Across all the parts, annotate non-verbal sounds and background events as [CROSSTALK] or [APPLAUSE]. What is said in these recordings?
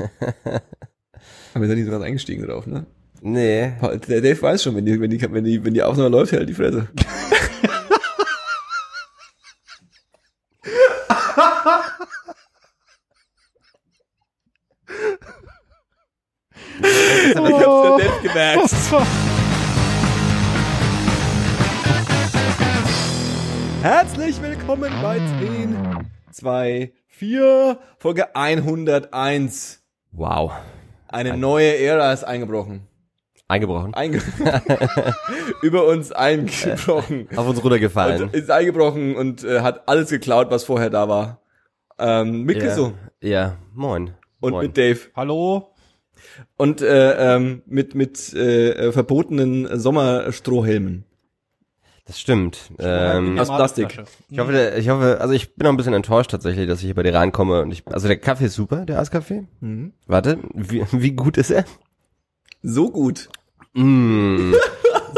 [LAUGHS] Aber wir sind nicht so ganz eingestiegen drauf, ne? Nee. Der Dave weiß schon, wenn die, wenn die, wenn die, wenn die Aufnahme läuft, hält die Fresse. [LAUGHS] ich hab's Dave gemerkt. [LAUGHS] Herzlich willkommen bei 10, 2, 4, Folge 101. Wow. Eine neue Ära ist eingebrochen. Eingebrochen. Einge [LAUGHS] über uns eingebrochen. [LAUGHS] Auf uns runtergefallen. Und ist eingebrochen und äh, hat alles geklaut, was vorher da war. Ähm, mit ja. Gesso ja, moin. und moin. mit Dave. Hallo? Und äh, ähm, mit, mit äh, äh, verbotenen Sommerstrohhelmen. Das stimmt. Ähm, Aus Plastik. ich hoffe, ich hoffe, also ich bin auch ein bisschen enttäuscht tatsächlich, dass ich hier bei dir reinkomme und ich, also der Kaffee ist super, der Eiskaffee. Mhm. Warte, wie, wie gut ist er? So gut. Mm,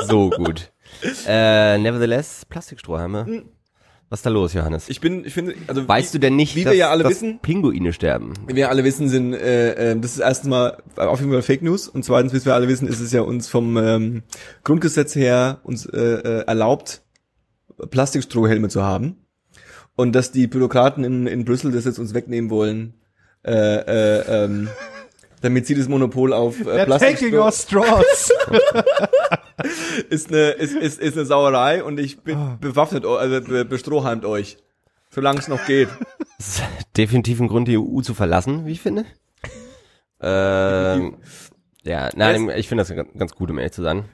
so gut. Äh, nevertheless, Plastikstrohhalme. Was ist da los, Johannes? Ich bin, ich finde, also weißt wie, du denn nicht, wie dass, wir ja alle dass wissen, Pinguine sterben? wie wir alle wissen, sind äh, äh, das ist erstens mal auf jeden Fall Fake News und zweitens, wie wir alle wissen, ist es ja uns vom ähm, Grundgesetz her uns äh, äh, erlaubt, Plastikstrohhelme zu haben und dass die Bürokraten in, in Brüssel das jetzt uns wegnehmen wollen, äh, äh, ähm, damit sie das Monopol auf äh, They're taking your straws. [LAUGHS] ist eine ist, ist, ist eine Sauerei und ich bin Ah. bewaffnet also be- bestrohhalmt euch, solange es noch geht. Das [LAUGHS] ist definitiv ein Grund, die EU zu verlassen, wie ich finde. Ähm, ja, nein, ich finde das ganz- ganz gut, um ehrlich zu sein.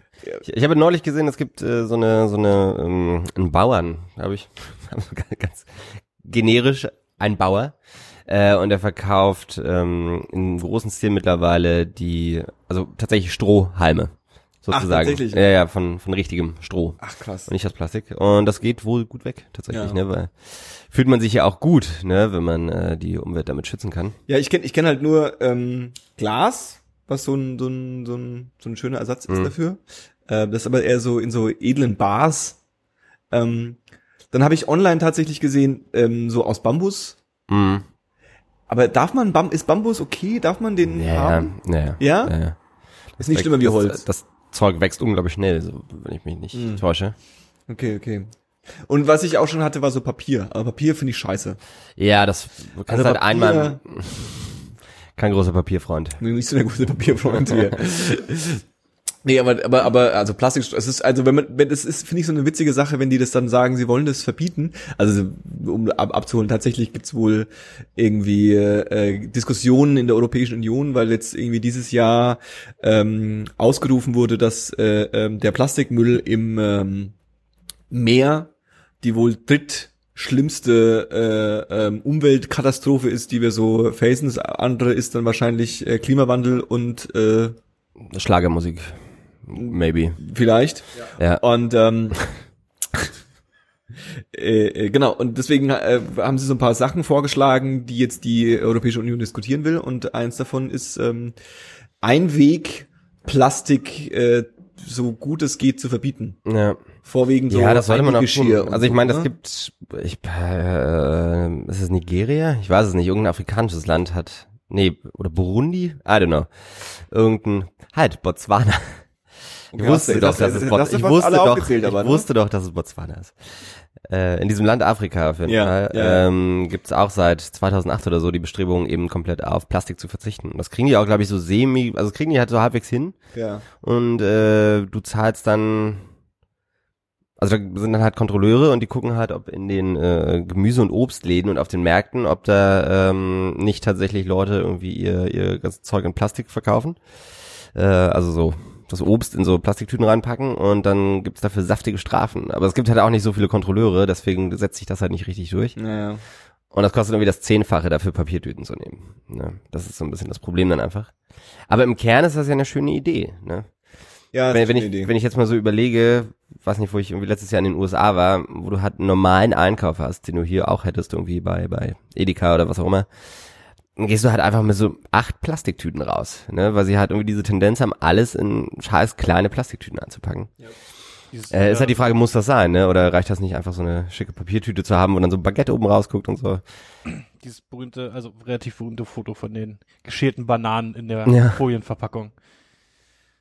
Ich, ich habe neulich gesehen, es gibt äh, so eine, so eine, ähm, einen Bauern, habe ich, [LAUGHS] ganz generisch, ein Bauer, äh, und er verkauft ähm, in großen Stil mittlerweile die, also tatsächlich Strohhalme, sozusagen. tatsächlich? Ja, ja, von, von richtigem Stroh. Ach krass. Und nicht das Plastik. Und das geht wohl gut weg, tatsächlich, Ja. ne? Weil fühlt man sich ja auch gut, ne, wenn man äh, die Umwelt damit schützen kann. Ja, ich kenne ich kenn halt nur ähm, Glas, was so ein, so ein, so ein, so ein schöner Ersatz ist Mhm. dafür. Äh, das ist aber eher so in so edlen Bars. Ähm, dann habe ich online tatsächlich gesehen, ähm, so aus Bambus. Mhm. Aber darf man, Bam ist Bambus okay? Darf man den Ja, ja, haben? ja, ja. Ja? ja. Ist nicht schlimmer wie das, Holz. Das Zeug wächst unglaublich schnell, so, wenn ich mich nicht Mhm. täusche. Okay, okay. Und was ich auch schon hatte, war so Papier. Aber Papier finde ich scheiße. Ja, das du kannst Also halt Papier- einmal. [LAUGHS] Kein großer Papierfreund. Nicht so der gute Papierfreund hier. [LAUGHS] Nee, aber, aber, aber, also Plastik, es ist, also wenn man, wenn das ist, finde ich so eine witzige Sache, wenn die das dann sagen, sie wollen das verbieten. Also, um ab, abzuholen, tatsächlich gibt's wohl irgendwie äh, Diskussionen in der Europäischen Union, weil jetzt irgendwie dieses Jahr ähm, ausgerufen wurde, dass äh, ähm, der Plastikmüll im ähm, Meer die wohl drittschlimmste äh, ähm, Umweltkatastrophe ist, die wir so facen. Das andere ist dann wahrscheinlich äh, Klimawandel und äh, Schlagermusik. Maybe. vielleicht. Ja. Und ähm, [LAUGHS] äh, äh, genau, und deswegen äh, haben sie so ein paar Sachen vorgeschlagen, die jetzt die Europäische Union diskutieren will. Und eins davon ist ähm, Einweg Plastik äh, so gut es geht zu verbieten. Ja. Vorwiegend so ja, das sollte man auch Einweggeschirr tun. Also ich meine, das ne? gibt, ich, äh, ist es Nigeria? Ich weiß es nicht. Irgendein afrikanisches Land hat, nee, oder Burundi? I don't know. Irgendein, halt, Botswana. Ich Okay, wusste doch, dass es Botswana, ich fast wusste doch, ne? wusste doch, dass es Botswana ist. Äh, in diesem Land Afrika auf jeden Ja, Fall ja, ähm, gibt es auch seit 2008 oder so die Bestrebungen eben komplett auf Plastik zu verzichten. Das kriegen die auch, glaube ich, so semi, also kriegen die halt so halbwegs hin. Ja. Und äh, du zahlst dann, also da sind dann halt Kontrolleure und die gucken halt, ob in den äh, Gemüse- und Obstläden und auf den Märkten, ob da ähm, nicht tatsächlich Leute irgendwie ihr, ihr ganzes Zeug in Plastik verkaufen. Äh, also so das Obst in so Plastiktüten reinpacken und dann gibt's dafür saftige Strafen. Aber es gibt halt auch nicht so viele Kontrolleure, deswegen setzt sich das halt nicht richtig durch. Naja. Und das kostet irgendwie das Zehnfache dafür, Papiertüten zu nehmen. Ne? Das ist so ein bisschen das Problem dann einfach. Aber im Kern ist das ja eine schöne Idee. Ne? Ja, wenn, wenn, ich, Idee. wenn ich jetzt mal so überlege, weiß nicht, wo ich irgendwie letztes Jahr in den USA war, wo du halt einen normalen Einkauf hast, den du hier auch hättest, irgendwie bei, bei Edeka oder was auch immer, gehst du halt einfach mit so acht Plastiktüten raus, ne, weil sie halt irgendwie diese Tendenz haben, alles in scheiß kleine Plastiktüten einzupacken. Dieses, Äh, ist halt die Frage, muss das sein, ne? Oder reicht das nicht einfach so eine schicke Papiertüte zu haben, wo dann so ein Baguette oben rausguckt und so? dieses berühmte, also relativ berühmte Foto von den geschälten Bananen in der Ja. Folienverpackung.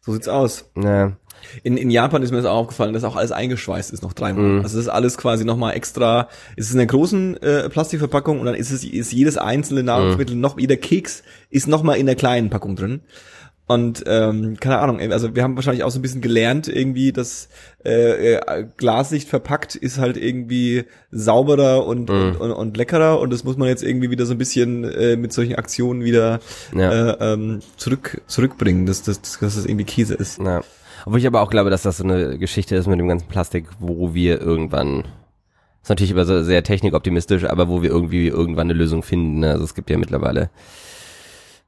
So sieht's aus. Ne. In, in Japan ist mir das auch aufgefallen, dass auch alles eingeschweißt ist noch dreimal. Mhm. Also das ist alles quasi nochmal extra. Es ist in einer großen äh, Plastikverpackung und dann ist es ist jedes einzelne Nahrungsmittel Mhm. noch jeder Keks ist nochmal in der kleinen Packung drin. Und ähm, keine Ahnung, also wir haben wahrscheinlich auch so ein bisschen gelernt irgendwie, dass äh, äh, Glaslicht verpackt ist halt irgendwie sauberer und, Mhm. und, und, und leckerer und das muss man jetzt irgendwie wieder so ein bisschen äh, mit solchen Aktionen wieder Ja. äh, ähm, zurück zurückbringen, dass, dass, dass das irgendwie Käse ist. Ja. Obwohl ich aber auch glaube, dass das so eine Geschichte ist mit dem ganzen Plastik, wo wir irgendwann, ist natürlich immer so sehr technikoptimistisch, aber wo wir irgendwie irgendwann eine Lösung finden. Also es gibt ja mittlerweile,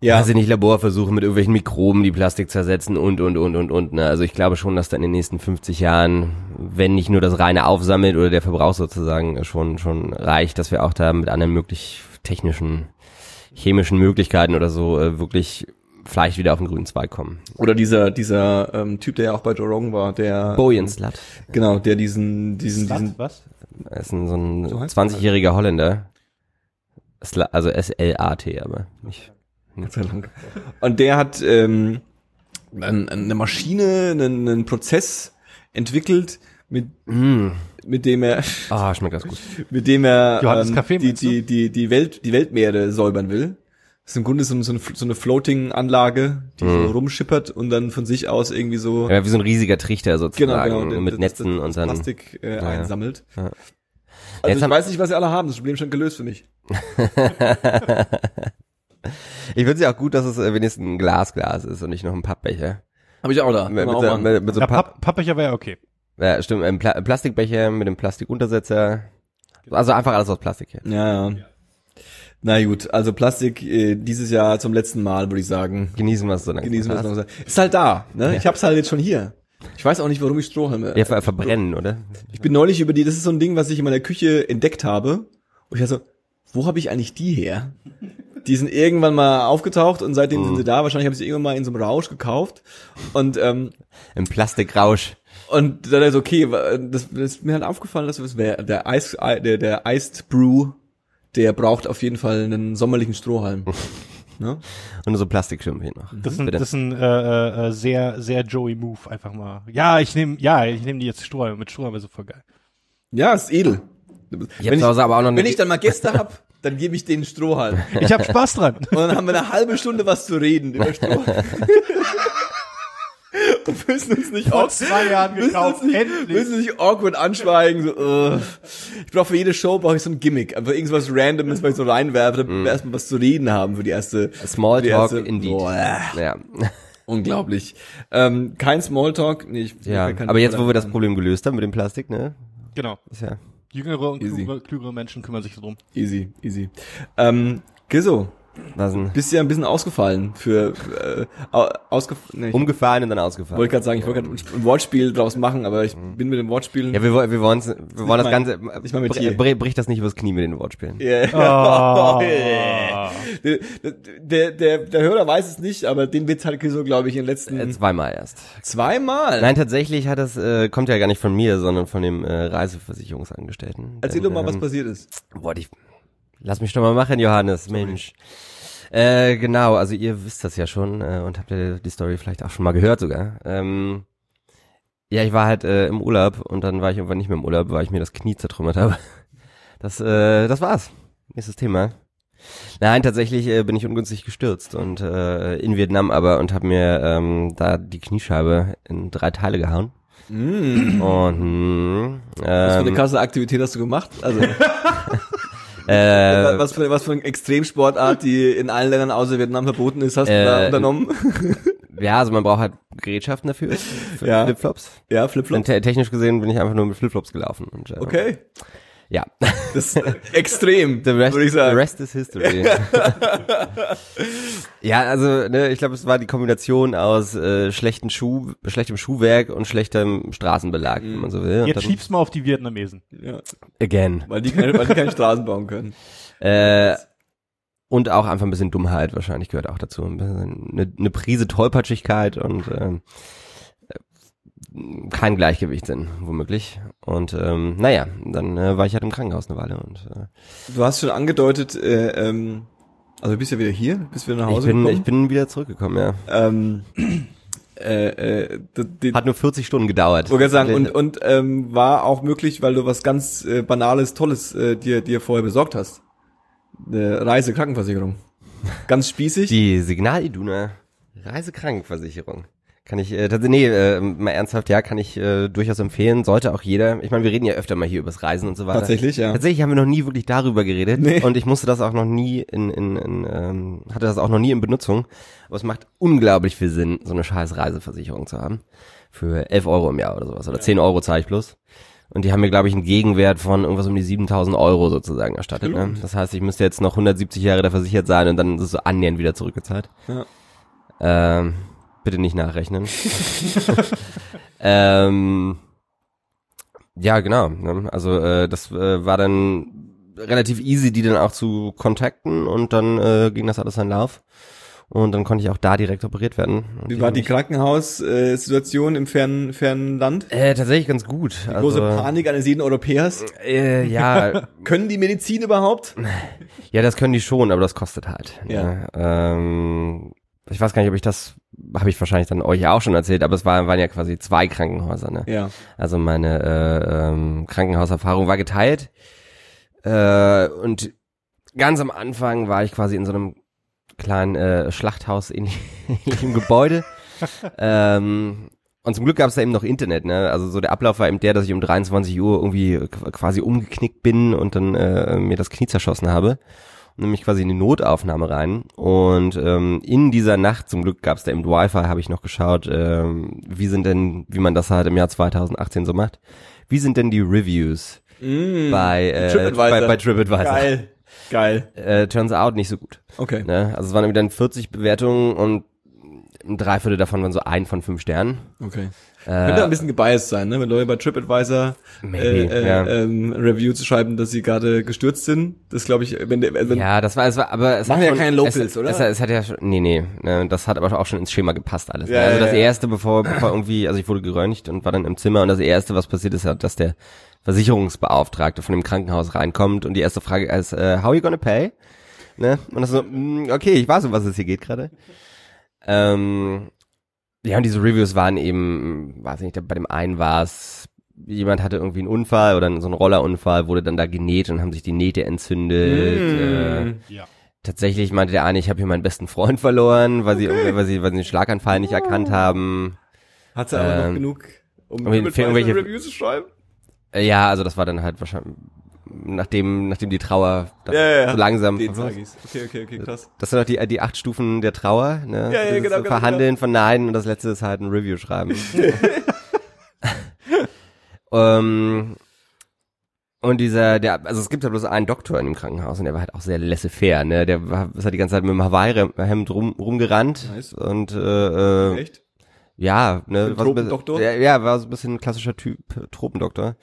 ja. weiß ich nicht, Laborversuche mit irgendwelchen Mikroben, die Plastik zersetzen und, und, und, und, und. Ne? Also ich glaube schon, dass da in den nächsten 50 Jahren, wenn nicht nur das reine Aufsammeln oder der Verbrauch sozusagen schon, schon reicht, dass wir auch da mit anderen möglich technischen, chemischen Möglichkeiten oder so äh, wirklich vielleicht wieder auf den grünen Zweig kommen. Oder dieser, dieser ähm, Typ, der ja auch bei Joe Rogan war, der Bojan Slut. genau, der diesen, diesen, Slut, diesen was? Er ist ein, so ein So heißt 20-jähriger Holländer. Sla also S-L-A-T, aber nicht. Gott sei Dank. Und der hat ähm, ein, eine Maschine, einen, einen Prozess entwickelt, mit, Mm. mit dem er, Ah, schmeckt das gut. [LAUGHS] mit dem er Johannes ähm, Kaffee, die, die, die, die Welt, die Weltmeere säubern will. Das ist im Grunde so, eine- so eine, so eine Floating-Anlage, die so Mhm. rumschippert und dann von sich aus irgendwie so Ja, wie so ein riesiger Trichter sozusagen, Genau, genau. mit das- Netzen das, und dann. Plastik äh, Ja, einsammelt. Ja. Also Jetzt ich weiß nicht, was sie alle haben. Das Problem ist schon gelöst für mich. [LAUGHS] [LAUGHS] ich finde es ja auch gut, dass es äh, wenigstens ein Glasglas ist und nicht noch ein Pappbecher. Habe ich auch da. Mit, mit, auch so, mit, mit so Ja, Papp, Papp, Pappbecher wäre ja okay. ja, stimmt, ein Pla Plastikbecher mit dem Plastikuntersetzer. Also einfach alles aus Plastik hier. Ja, ja. Na gut, also Plastik äh, dieses Jahr zum letzten Mal, würde ich sagen. Genießen wir es so lange. Genießen wir es noch. Ist halt da, ne? Ich hab's halt jetzt schon hier. Ich weiß auch nicht, warum ich Strohhalme. Ja, ver verbrennen, oder? Ich bin neulich über die, das ist so ein Ding, was ich in meiner Küche entdeckt habe. Und ich dachte so, wo habe ich eigentlich die her? Die sind irgendwann mal aufgetaucht und seitdem sind sie da. Wahrscheinlich habe ich sie irgendwann mal in so einem Rausch gekauft. Und ähm, Im Plastikrausch. und dann ist okay, das, das ist mir halt aufgefallen, dass der Eis, der der Iced Brew, der braucht auf jeden Fall einen sommerlichen Strohhalm. [LAUGHS] ne? Und so Plastikschirm hier noch. Das ist ein, das ist ein äh, äh, sehr, sehr Joey Move, einfach mal. Ja, ich nehme, ja, ich nehme die jetzt Strohhalme. Mit Strohhalme wäre so voll geil. Ja, ist edel. Ich hab zu Hause aber auch noch wenn ich dann mal Gäste [LAUGHS] hab, dann gebe ich denen Strohhalm. Ich habe Spaß dran. Und dann haben wir eine halbe Stunde was zu reden über Strohhalm. [LAUGHS] Und müssen uns nicht Vor zwei Jahren müssen gekauft, uns nicht, endlich. müssen nicht awkward anschweigen. So, uh. Ich brauche für jede Show brauche ich so ein Gimmick. Einfach irgendwas Randomes, weil ich so reinwerfe, damit wir erstmal was zu reden haben für die erste. die Smalltalk erste- indeed. Boah, Ja. unglaublich. Ähm, kein Smalltalk. Nee, ich, ja. kein- Aber jetzt, wo wir das Problem gelöst haben mit dem Plastik, ne? Genau. Ist ja. Jüngere und klügere, klügere Menschen kümmern sich drum. Easy, easy. Ähm, Gizzo, Was denn? bist ja ein bisschen ausgefallen für äh, au- ausgef nee, ich Umgefahren und dann ausgefahren. wollte gerade sagen, ich wollte gerade ein Wortspiel draus machen, aber ich bin mit dem Wortspielen. Ja, wir, wollen- wir wollen, wir wollen das mein- Ganze, nicht mein br- br- bricht das nicht übers Knie mit den Wortspielen. Yeah. [LAUGHS] Oh. Der, der, der, der Hörer weiß es nicht, aber den Witz hat so, glaube ich, in den letzten Äh, zweimal erst. zweimal. Nein, tatsächlich hat das, äh, kommt ja gar nicht von mir, sondern von dem äh, Reiseversicherungsangestellten. Erzähl Denn, doch mal, was ähm, passiert ist. Boah, die, lass mich doch mal machen, Johannes, Mensch. Äh, genau, also ihr wisst das ja schon äh, und habt ja die Story vielleicht auch schon mal gehört sogar. Ähm, ja, ich war halt äh, im Urlaub und dann war ich irgendwann nicht mehr im Urlaub, weil ich mir das Knie zertrümmert habe. Das, äh, das war's. Nächstes Thema. Nein, tatsächlich äh, bin ich ungünstig gestürzt und äh, in Vietnam aber und habe mir ähm, da die Kniescheibe in drei Teile gehauen. Mm. Und mh, Was für eine ähm, krasse Aktivität hast du gemacht? Also, [LAUGHS] [LAUGHS] äh, was, für, was für eine Extremsportart, die in allen Ländern außer Vietnam verboten ist, hast du Äh, da unternommen? [LAUGHS] Ja, also man braucht halt Gerätschaften dafür, für Ja. Flipflops. ja, Und Flipflop. te technisch gesehen bin ich einfach nur mit Flipflops gelaufen. Und, äh, Okay. Ja. Das ist extrem, The rest, würde ich the rest is history. [LAUGHS] ja, also ne, ich glaube, es war die Kombination aus äh, schlechten Schuh, schlechtem Schuhwerk und schlechtem Straßenbelag, wenn man so will. Jetzt dann- schieb's mal auf die Vietnamesen. Ja, again. weil die keine, weil die keine Straßen bauen können. [LAUGHS] Äh, und auch einfach ein bisschen Dummheit wahrscheinlich gehört auch dazu. Ein bisschen eine, eine Prise Tollpatschigkeit und ähm, kein Gleichgewicht sind, womöglich. Und ähm, naja, dann äh, war ich halt im Krankenhaus eine Weile und äh, Du hast schon angedeutet, äh, ähm, also du bist ja wieder hier, bist wieder nach ich Hause bin gekommen. ich bin wieder zurückgekommen, ja. ähm, äh, äh, Hat nur 40 Stunden gedauert. wollte sagen, und, und ähm, war auch möglich, weil du was ganz äh, Banales, Tolles äh, dir, dir vorher besorgt hast. Eine Reisekrankenversicherung. Ganz spießig. die Signal Iduna Reisekrankenversicherung. Kann ich, äh, tatsächlich, nee, äh, mal ernsthaft, ja, kann ich äh, durchaus empfehlen, sollte auch jeder. Ich meine, wir reden ja öfter mal hier übers Reisen und so weiter. Tatsächlich, ja. Tatsächlich haben wir noch nie wirklich darüber geredet Nee. und ich musste das auch noch nie in, in, in ähm, hatte das auch noch nie in Benutzung. Aber es macht unglaublich viel Sinn, so eine scheiß Reiseversicherung zu haben. Für 11 Euro im Jahr oder sowas. Oder 10 Euro zahle ich plus. Und die haben mir, glaube ich, einen Gegenwert von irgendwas um die 7000 Euro sozusagen erstattet. Ne? Das heißt, ich müsste jetzt noch 170 Jahre da versichert sein und dann ist es so annähernd wieder zurückgezahlt. Ja. Ähm, bitte nicht nachrechnen. [LAUGHS] ähm, ja, genau. Ne? Also äh, das äh, war dann relativ easy, die dann auch zu kontakten und dann äh, ging das alles in Lauf. Und dann konnte ich auch da direkt operiert werden. Und Wie war die Krankenhaussituation im fernen, fernen Land? Äh, tatsächlich ganz gut. Große also, Panik eines jeden Europäers. Äh, ja, [LAUGHS] Können die Medizin überhaupt? ja, das können die schon, aber das kostet halt. Ja. Ne? Ähm, ich weiß gar nicht, ob ich das, habe ich wahrscheinlich dann euch auch schon erzählt, aber es waren, waren ja quasi zwei Krankenhäuser. Ne? Ja. Also meine äh, ähm, Krankenhauserfahrung war geteilt. Äh, und ganz am Anfang war ich quasi in so einem kleinen äh, Schlachthaus in [LAUGHS] im Gebäude. [LAUGHS] ähm, und zum Glück gab es da eben noch Internet, ne? Also so der Ablauf war eben der, dass ich um 23 Uhr irgendwie qu- quasi umgeknickt bin und dann äh, mir das Knie zerschossen habe. Nämlich quasi in die Notaufnahme rein. Und ähm, in dieser Nacht, zum Glück gab es da eben Wi-Fi, habe ich noch geschaut, ähm, wie sind denn, wie man das halt im Jahr 2018 so macht, wie sind denn die Reviews Mm. bei, äh, TripAdvisor. bei, bei TripAdvisor? Geil. Geil. Äh, turns out nicht so gut. Okay. Ne? Also es waren irgendwie dann 40 Bewertungen und ein Dreiviertel davon waren so ein von fünf Sternen. Okay. Könnte ein bisschen gebiased sein, ne? Wenn Leute bei TripAdvisor äh, Maybe, äh, ja. ähm, Review zu schreiben, dass sie gerade gestürzt sind. Das glaube ich, wenn, der- wenn Ja, das war, es war, aber es Machen hat ja schon, keine Locals, es, oder? Es, es hat ja schon, nee, nee, ne, das hat aber auch schon ins Schema gepasst alles. Ja, ne? Also ja, das ja. erste, bevor, bevor irgendwie, also ich wurde geröntgt und war dann im Zimmer und das erste, was passiert ist, dass der Versicherungsbeauftragte von dem Krankenhaus reinkommt und die erste Frage ist, äh, how you gonna pay? Ne? Und das so, mm, okay, ich weiß, um was es hier geht gerade. Ähm, ja, und diese Reviews waren eben, weiß nicht, bei dem einen war es, jemand hatte irgendwie einen Unfall oder so einen Rollerunfall, wurde dann da genäht und haben sich die Nähte entzündet. Äh, Mm. Ja. Tatsächlich meinte der eine, ich habe hier meinen besten Freund verloren, weil sie irgendwie, weil sie, weil sie den Schlaganfall nicht erkannt haben. Hat sie aber noch Ähm, genug, um irgendwie- TripAdvisor irgendwelche- Reviews zu schreiben? Äh, ja, also das war dann halt wahrscheinlich, nachdem, nachdem die Trauer Ja, ja, ja. so langsam. Den sag ich's. Okay, okay, okay, krass. Das sind doch die, die acht Stufen der Trauer, ne? Ja, ja, genau, genau, Verhandeln, verneiden und das letzte ist halt ein Review schreiben. [LAUGHS] ähm, und dieser, der, also es gibt ja bloß einen Doktor in dem Krankenhaus und der war halt auch sehr laissez-faire, ne? Der war, ist halt die ganze Zeit mit dem Hawaii-Hemd rum, rumgerannt Nice. und äh, äh, Echt? ja, ne, Ein war so ein bisschen- Tropendoktor? Ja, ja, war so ein bisschen ein klassischer Typ, äh, Tropendoktor.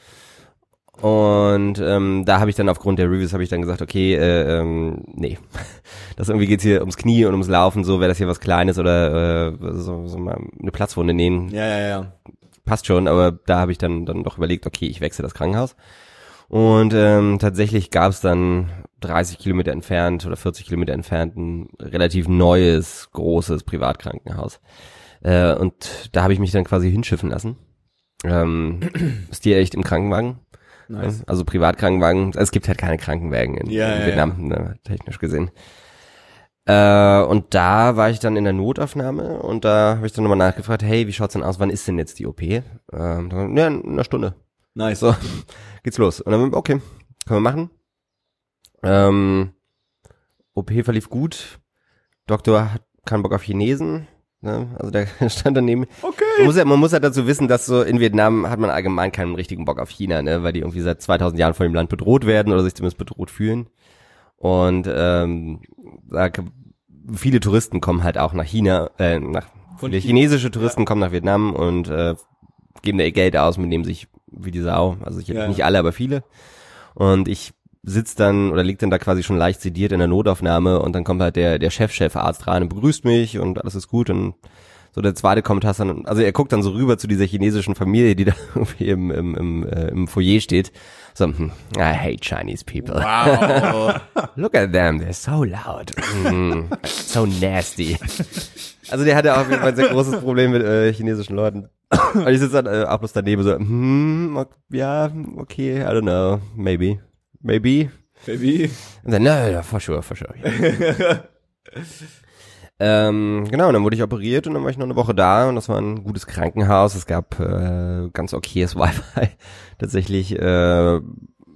Und ähm, da habe ich dann aufgrund der Reviews habe ich dann gesagt, okay, äh, ähm, nee, [LAUGHS] das irgendwie geht's hier ums Knie und ums Laufen, so wäre das hier was Kleines oder äh, so, so mal eine Platzwunde nähen, Ja, ja, ja. passt schon, aber da habe ich dann dann doch überlegt, okay, ich wechsle das Krankenhaus. Und ähm, tatsächlich gab es dann 30 Kilometer entfernt oder 40 Kilometer entfernt ein relativ neues, großes Privatkrankenhaus. Äh, und da habe ich mich dann quasi hinschiffen lassen. Ähm, [CLEARS THROAT] ist die echt im Krankenwagen? Nice. Also Privatkrankenwagen. Es gibt halt keine Krankenwagen in, Ja, in ja, Vietnam, Ne, technisch gesehen. Äh, und da war ich dann in der Notaufnahme und da habe ich dann nochmal nachgefragt, hey, wie schaut's denn aus, wann ist denn jetzt die OP? Ähm, dann, ja, in einer Stunde. Nice. So, geht's los. Und dann, okay, können wir machen. Ähm, OP verlief gut. Doktor hat keinen Bock auf Chinesen. Ne? Also der [LAUGHS] stand daneben. Okay. Man muss, ja, man muss ja dazu wissen, dass so in Vietnam hat man allgemein keinen richtigen Bock auf China, ne? weil die irgendwie seit 2000 Jahren von dem Land bedroht werden oder sich zumindest bedroht fühlen. Und ähm, sag, viele Touristen kommen halt auch nach China, äh, nach Von viele China. chinesische Touristen kommen nach Vietnam und äh, geben da ihr Geld aus, mit dem sich wie die Sau, also ich Ja. nicht alle, aber viele. Und ich sitz dann oder liegt dann da quasi schon leicht sediert in der Notaufnahme und dann kommt halt der der Chef Chefarzt rein und begrüßt mich und alles ist gut und So der zweite Kommentar ist dann, also er guckt dann so rüber zu dieser chinesischen Familie, die da [LAUGHS] irgendwie im, im, im, äh, im Foyer steht. So, hm, I hate Chinese people. Wow. [LAUGHS] Look at them, they're so loud. Mm, so nasty. Also der hatte auf jeden Fall ein sehr großes Problem mit äh, chinesischen Leuten. Und ich sitze dann äh, auch bloß daneben so, hm, ok- ja, okay, I don't know, maybe, maybe. Baby. Und dann, no, no, for sure, for sure. [LAUGHS] ähm, genau, und dann wurde ich operiert und dann war ich noch eine Woche da und das war ein gutes Krankenhaus. Es gab äh, ganz okayes [LAUGHS] Wi-Fi, tatsächlich äh,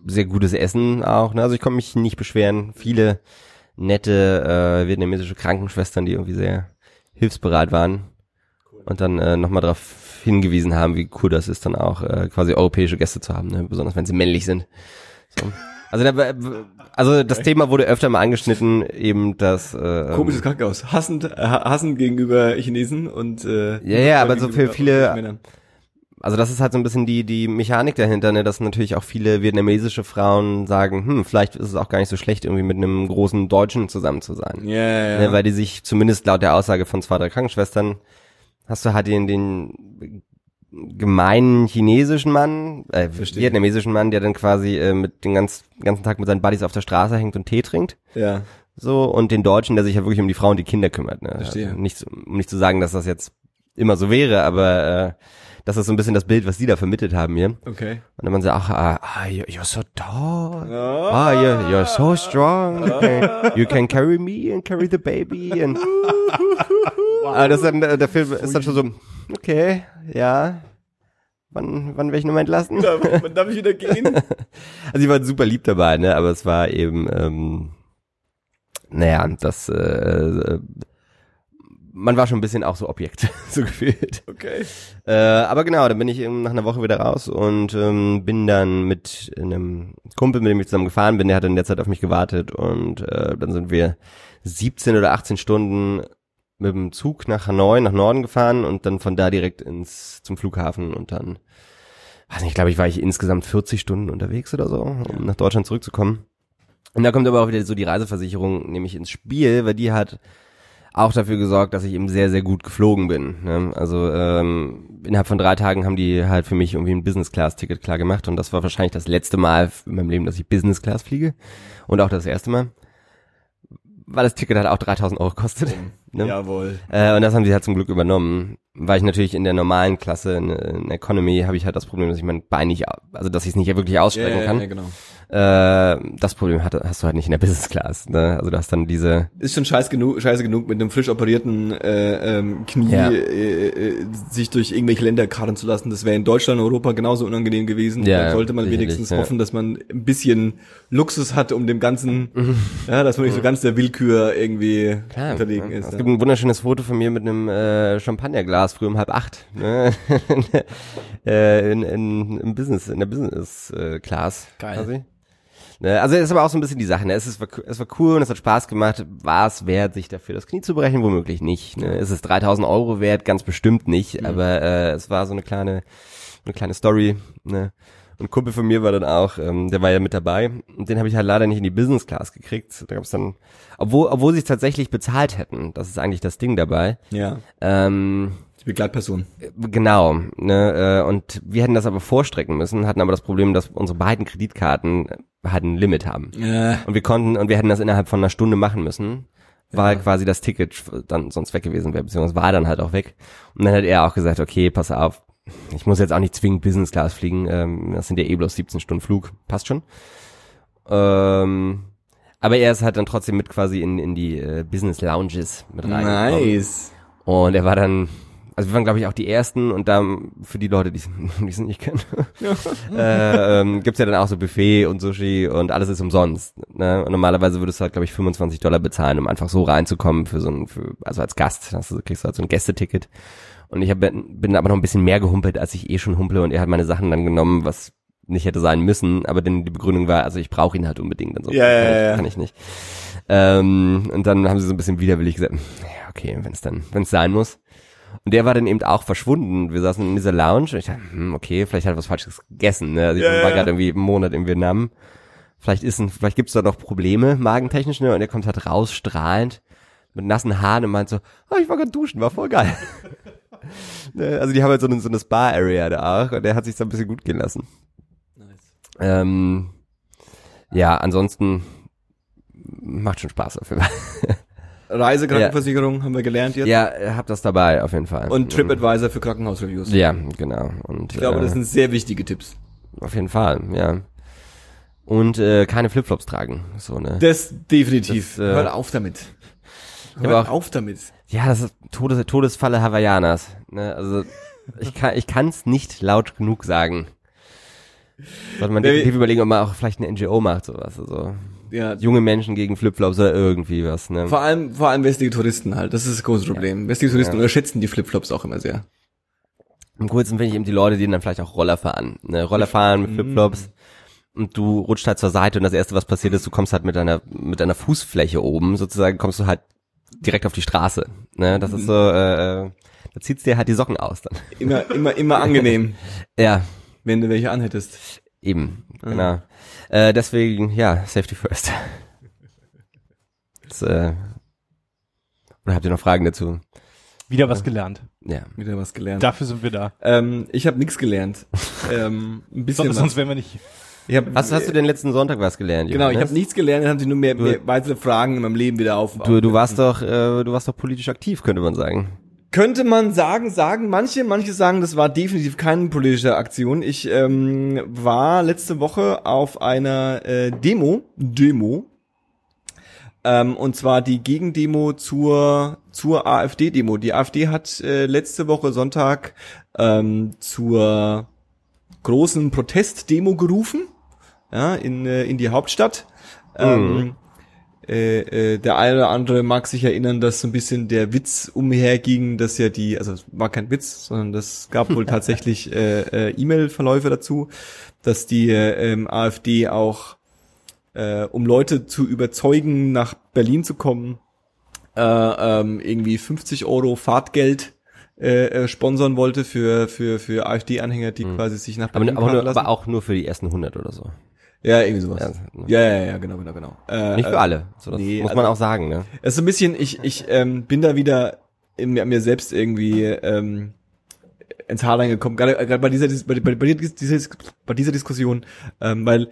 sehr gutes Essen auch. Ne? Also ich konnte mich nicht beschweren. Viele nette äh, vietnamesische Krankenschwestern, die irgendwie sehr hilfsbereit waren und dann äh, nochmal darauf hingewiesen haben, wie cool das ist, dann auch äh, quasi europäische Gäste zu haben, ne? besonders wenn sie männlich sind. So. Also, da, also das Thema wurde öfter mal angeschnitten, eben das äh, Komisches Krankenhaus. Hassend, äh, hassend gegenüber Chinesen und äh, Ja, ja, aber so für viele-. Also das ist halt so ein bisschen die die Mechanik dahinter, ne, dass natürlich auch viele vietnamesische Frauen sagen, hm, vielleicht ist es auch gar nicht so schlecht, irgendwie mit einem großen Deutschen zusammen zu sein. Ja, ja, ja. Ne, weil die sich zumindest laut der Aussage von zwei, drei Krankenschwestern hast du halt den, den gemeinen chinesischen Mann, äh, Verstehe. vietnamesischen Mann, der dann quasi äh, mit den ganz, ganzen Tag mit seinen Buddies auf der Straße hängt und Tee trinkt. ja. So, und den Deutschen, der sich ja wirklich um die Frauen und die Kinder kümmert. Ne? Verstehe. Also nicht, um nicht zu sagen, dass das jetzt immer so wäre, aber äh, das ist so ein bisschen das Bild, was die da vermittelt haben hier. Okay. Und dann man sagt, ach, ah, ah, you- you're so tall. Ah, you're, you're so strong. You can carry me and carry the baby. And [LAUGHS] ah, das ist dann, der Film ist dann schon so, okay, ja. Wann, wann werde ich nochmal entlassen? Darf, darf ich wieder gehen? [LAUGHS] Also die waren super lieb dabei, ne? Aber es war eben, ähm, naja, das, äh, man war schon ein bisschen auch so Objekt, [LAUGHS] so gefühlt. Okay. Äh, aber genau, dann bin ich eben nach einer Woche wieder raus und ähm, bin dann mit einem Kumpel, mit dem ich zusammen gefahren bin, der hat in der Zeit auf mich gewartet und äh, dann sind wir 17 oder 18 Stunden mit dem Zug nach Hanoi, nach Norden gefahren und dann von da direkt ins zum Flughafen und dann, weiß nicht, glaube ich, war ich insgesamt 40 Stunden unterwegs oder so, um nach Deutschland zurückzukommen. Und da kommt aber auch wieder so die Reiseversicherung nämlich ins Spiel, weil die hat auch dafür gesorgt, dass ich eben sehr, sehr gut geflogen bin. Ne? Also ähm, innerhalb von drei Tagen haben die halt für mich irgendwie ein Business-Class-Ticket klar gemacht und das war wahrscheinlich das letzte Mal in meinem Leben, dass ich Business-Class fliege und auch das erste Mal, weil das Ticket halt auch 3000 Euro kostet. [LAUGHS] Ne? Jawohl. Äh, und das haben sie halt zum Glück übernommen. Weil ich natürlich in der normalen Klasse, in, in Economy, habe ich halt das Problem, dass ich mein Bein nicht, also dass ich es nicht wirklich ausstrecken ja, kann. ja, genau. Äh, das Problem hat, hast du halt nicht in der Business Class. Ne? Also du hast dann diese Ist schon scheiß genug, scheiße genug, mit einem frisch operierten äh, ähm, Knie Ja. äh, äh, sich durch irgendwelche Länder karren zu lassen. Das wäre in Deutschland und Europa genauso unangenehm gewesen. Ja, da sollte man wenigstens ja. hoffen, dass man ein bisschen Luxus hat, um dem Ganzen, ja, dass man nicht so ganz der Willkür irgendwie Mhm. Klar, unterlegen ja. ist. Es ja. gibt ein wunderschönes Foto von mir mit einem äh, Champagnerglas früh um halb acht. Ne? [LAUGHS] äh, in, in, Im Business, in der Business äh, Class. Geil. Quasi. Ne? Also ist aber auch so ein bisschen die Sache. Ne? Es, ist, es war cool und es hat Spaß gemacht. War es wert, sich dafür das Knie zu brechen? Womöglich nicht. Ne? Ist es 3000 Euro wert? Ganz bestimmt nicht. Aber äh, es war so eine kleine, eine kleine Story. Ne? Und ein Kumpel von mir war dann auch, ähm, der war ja mit dabei. Und den habe ich halt leider nicht in die Business Class gekriegt. Da gab's dann, obwohl, obwohl sie es tatsächlich bezahlt hätten. Das ist eigentlich das Ding dabei. ja, Ähm, die Begleitperson. Genau, ne, äh, und wir hätten das aber vorstrecken müssen, hatten aber das Problem, dass unsere beiden Kreditkarten halt ein Limit haben. Ja. Und wir konnten, und wir hätten das innerhalb von einer Stunde machen müssen, weil quasi das Ticket dann sonst weg gewesen wäre, beziehungsweise war dann halt auch weg. Und dann hat er auch gesagt, okay, pass auf, ich muss jetzt auch nicht zwingend Business Class fliegen, ähm, das sind ja eh bloß 17 Stunden Flug, passt schon. Ähm, aber er ist halt dann trotzdem mit quasi in, in die äh, Business Lounges mit reingekommen. Nice. Und er war dann, also wir waren glaube ich auch die ersten und da für die Leute, die es [LAUGHS] nicht kennen, [LAUGHS] äh, ähm, gibt's ja dann auch so Buffet und Sushi und alles ist umsonst. Ne? Und normalerweise würdest du halt glaube ich 25 Dollar bezahlen, um einfach so reinzukommen für so ein, für, also als Gast, hast du, kriegst du halt so ein Gästeticket. Und ich hab, bin aber noch ein bisschen mehr gehumpelt, als ich eh schon humple und er hat meine Sachen dann genommen, was nicht hätte sein müssen, aber denn die Begründung war, also ich brauche ihn halt unbedingt, ansonsten Ja, ja, kann, ich, ja. kann ich nicht. Ähm, und dann haben sie so ein bisschen widerwillig gesagt, ja, okay, wenn es dann, wenn es sein muss. Und der war dann eben auch verschwunden. Wir saßen in dieser Lounge und ich dachte, hm, okay, vielleicht hat er was Falsches gegessen. Ne? Also ich Ja, war ja. gerade irgendwie einen Monat in Vietnam. Vielleicht ist ein, vielleicht gibt's da noch Probleme, magentechnisch, ne? Und er kommt halt raus, strahlend, mit nassen Haaren und meint so, ah, ich war gerade duschen, war voll geil. [LAUGHS] Ne, Also die haben halt so eine, so eine Spa-Area da auch und der hat sich da ein bisschen gut gehen lassen. Ähm, ja, ansonsten macht schon Spaß auf jeden Fall. [LAUGHS] Reisekrankenversicherung haben wir gelernt jetzt. Ja, hab das dabei auf jeden Fall. Und TripAdvisor für Krankenhausreviews. Ja, genau. Und Ich glaube, äh, das sind sehr wichtige Tipps. auf jeden Fall, ja. Und äh, keine Flipflops tragen. So ne. Das definitiv. Das, äh, Hört auf damit. Hört auch- auf damit. Ja, das ist Todes Todesfalle Hawaiianas. Ne? Also ich kann ich kann's nicht laut genug sagen. Sollte man definitiv überlegen, ob man auch vielleicht eine NGO macht, sowas. Also Ja, junge Menschen gegen Flipflops oder irgendwie was. Ne? vor allem, vor allem westliche Touristen halt. Das ist das große Problem. Westliche Touristen Ja. unterschätzen die Flipflops auch immer sehr. Am coolsten finde ich eben die Leute, die dann vielleicht auch Roller fahren. Ne? Roller fahren mit Flipflops und du rutscht halt zur Seite und das erste, was passiert ist, du kommst halt mit deiner mit deiner Fußfläche oben sozusagen, kommst du halt direkt auf die Straße. Ne? Das ist so, äh, äh, da zieht's dir halt die Socken aus dann. Immer, immer, immer angenehm, [LAUGHS] Ja, wenn du welche anhättest. eben, genau. Äh, deswegen, ja, Safety First. Das, äh, oder habt ihr noch Fragen dazu? Wieder was gelernt. Ja. Wieder was gelernt. Dafür sind wir da. Ähm, ich habe nichts gelernt. [LAUGHS] ähm, ein bisschen Sonst, sonst wären wir nicht. Ich hab, Hast, hast du den letzten Sonntag was gelernt? Genau, ich Johannes? habe nichts gelernt, dann haben sie nur mehr, Du- mehr weitere Fragen in meinem Leben wieder auf. Du, du warst doch, äh, du warst doch politisch aktiv, könnte man sagen. Könnte man sagen, sagen manche, manche sagen, das war definitiv keine politische Aktion. Ich ähm, war letzte Woche auf einer äh, Demo, Demo, ähm, und zwar die Gegendemo zur zur AfD-Demo. Die AfD hat äh, letzte Woche Sonntag ähm, zur großen Protestdemo gerufen, ja, in äh, in die Hauptstadt. Ähm, äh, äh, der eine oder andere mag sich erinnern, dass so ein bisschen der Witz umherging, dass ja die, also es war kein Witz, sondern das gab wohl [LAUGHS] tatsächlich äh, äh, E-Mail-Verläufe dazu, dass die äh, ähm, AfD auch, äh, um Leute zu überzeugen, nach Berlin zu kommen, äh, ähm, irgendwie 50 Euro Fahrtgeld äh, äh, sponsern wollte für für für AfD-Anhänger, die quasi sich nach Aber, Berlin aber, fahren nur, aber auch nur für die ersten 100 oder so. Ja, irgendwie sowas. Ja, Ja, ja, ja, genau, genau, genau. Äh, Nicht für äh, alle. So, das nee, muss man also- auch sagen, ne? Es ist so ein bisschen, ich, ich ähm, bin da wieder in mir, mir selbst irgendwie ähm, ins Haar reingekommen, gerade, gerade bei dieser, bei, bei, bei, dieser, bei dieser Diskussion, ähm, weil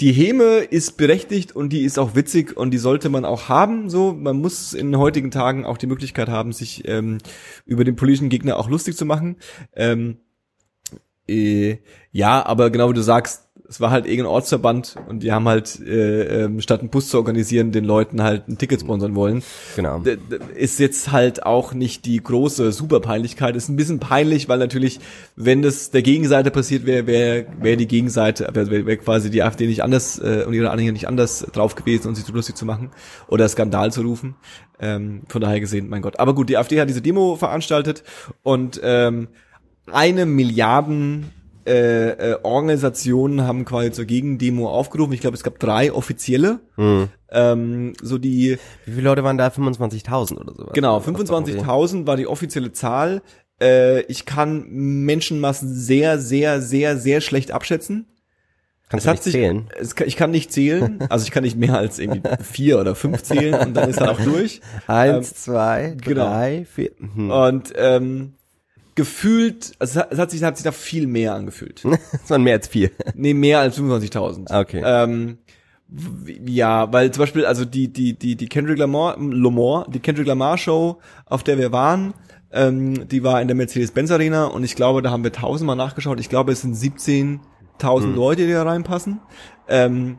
die Häme ist berechtigt und die ist auch witzig und die sollte man auch haben. So, man muss in heutigen Tagen auch die Möglichkeit haben, sich ähm, über den politischen Gegner auch lustig zu machen. Ähm, äh, ja, aber genau wie du sagst, es war halt irgendein Ortsverband und die haben halt äh, ähm, statt einen Bus zu organisieren, den Leuten halt ein Ticket sponsern wollen. Genau. D- Ist jetzt halt auch nicht die große Superpeinlichkeit. Ist ein bisschen peinlich, weil natürlich, wenn das der Gegenseite passiert wäre, wäre wär die Gegenseite, wäre wär quasi die AfD nicht anders äh, und ihre Anhänger nicht anders drauf gewesen, um sich so lustig zu machen oder Skandal zu rufen. Ähm, von daher gesehen, mein Gott. Aber gut, die AfD hat diese Demo veranstaltet und ähm, eine Milliarden äh, äh, Organisationen haben quasi zur Gegendemo aufgerufen. Ich glaube, es gab drei offizielle. Hm. Ähm, so die Wie viele Leute waren da? 25.000 oder sowas? Genau, Das ist doch irgendwie- 25.000 war die offizielle Zahl. Äh, ich kann Menschenmassen sehr, sehr, sehr, sehr schlecht abschätzen. Kannst Es du nicht sich, zählen? Es, ich kann nicht zählen, also ich kann nicht mehr als irgendwie vier oder fünf zählen und dann ist dann auch durch. [LAUGHS] Eins, zwei, genau. drei, vier. Hm. Und ähm, gefühlt, also es hat, es sich, hat sich da viel mehr angefühlt. [LAUGHS] Das waren mehr als vier. Nee, mehr als 25.000. Okay. Ähm, ja, weil zum Beispiel, also die, die, die, die Kendrick Lamar, Lamar, die Kendrick Lamar Show, auf der wir waren, ähm, die war in der Mercedes-Benz Arena und ich glaube, da haben wir tausendmal nachgeschaut. Ich glaube, es sind 17.000 Leute, die da reinpassen. Ähm,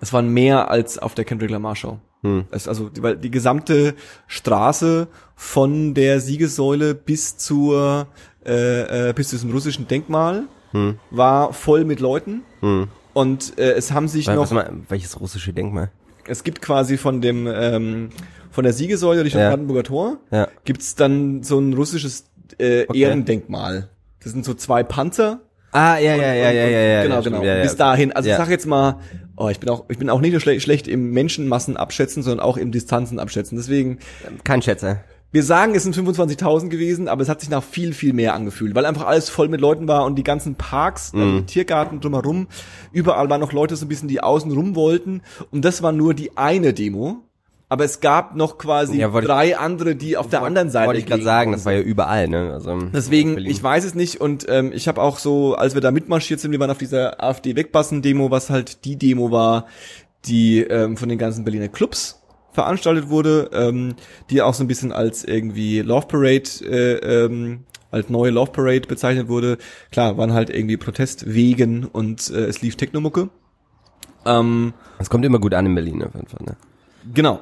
es waren mehr als auf der Kendrick Lamar Show. Hm. Also, weil die gesamte Straße von der Siegessäule bis zur, äh, äh, bis zu diesem russischen Denkmal Hm. war voll mit Leuten. Hm. Und äh, es haben sich Was, noch, mal, welches russische Denkmal? es gibt quasi von dem ähm, von der Siegessäule Richtung Ja. Brandenburger Tor Ja. gibt's dann so ein russisches äh, Okay. Ehrendenkmal. Das sind so zwei Panzer. Ah, ja, ja, ja, ja, ja, ja. Genau, ja, genau. stimmt, Ja, ja. Bis dahin. Also Ja. ich sag jetzt mal, oh, ich bin auch ich bin auch nicht nur schle schlecht im Menschenmassen abschätzen, sondern auch im Distanzen abschätzen. Deswegen Kein Schätzer. wir sagen, es sind 25.000 gewesen, aber es hat sich nach viel, viel mehr angefühlt, weil einfach alles voll mit Leuten war und die ganzen Parks, also die Tiergarten drumherum, überall waren noch Leute so ein bisschen, die außen rum wollten und das war nur die eine Demo. Aber es gab noch quasi Ja, wollte ich- drei andere, die auf der anderen Seite Wollte ich gerade sagen, das war ja überall, ne? Also, Deswegen, ich weiß es nicht und ähm, ich habe auch so, als wir da mitmarschiert sind, wir waren auf dieser AfD-Wegbassen-Demo, was halt die Demo war, die ähm, von den ganzen Berliner Clubs veranstaltet wurde, ähm, die auch so ein bisschen als irgendwie Love Parade, äh, ähm, als neue Love Parade bezeichnet wurde. Klar, waren halt irgendwie Protestwegen und äh, es lief Technomucke. Ähm, Es kommt immer gut an in Berlin auf jeden Fall, ne? Genau.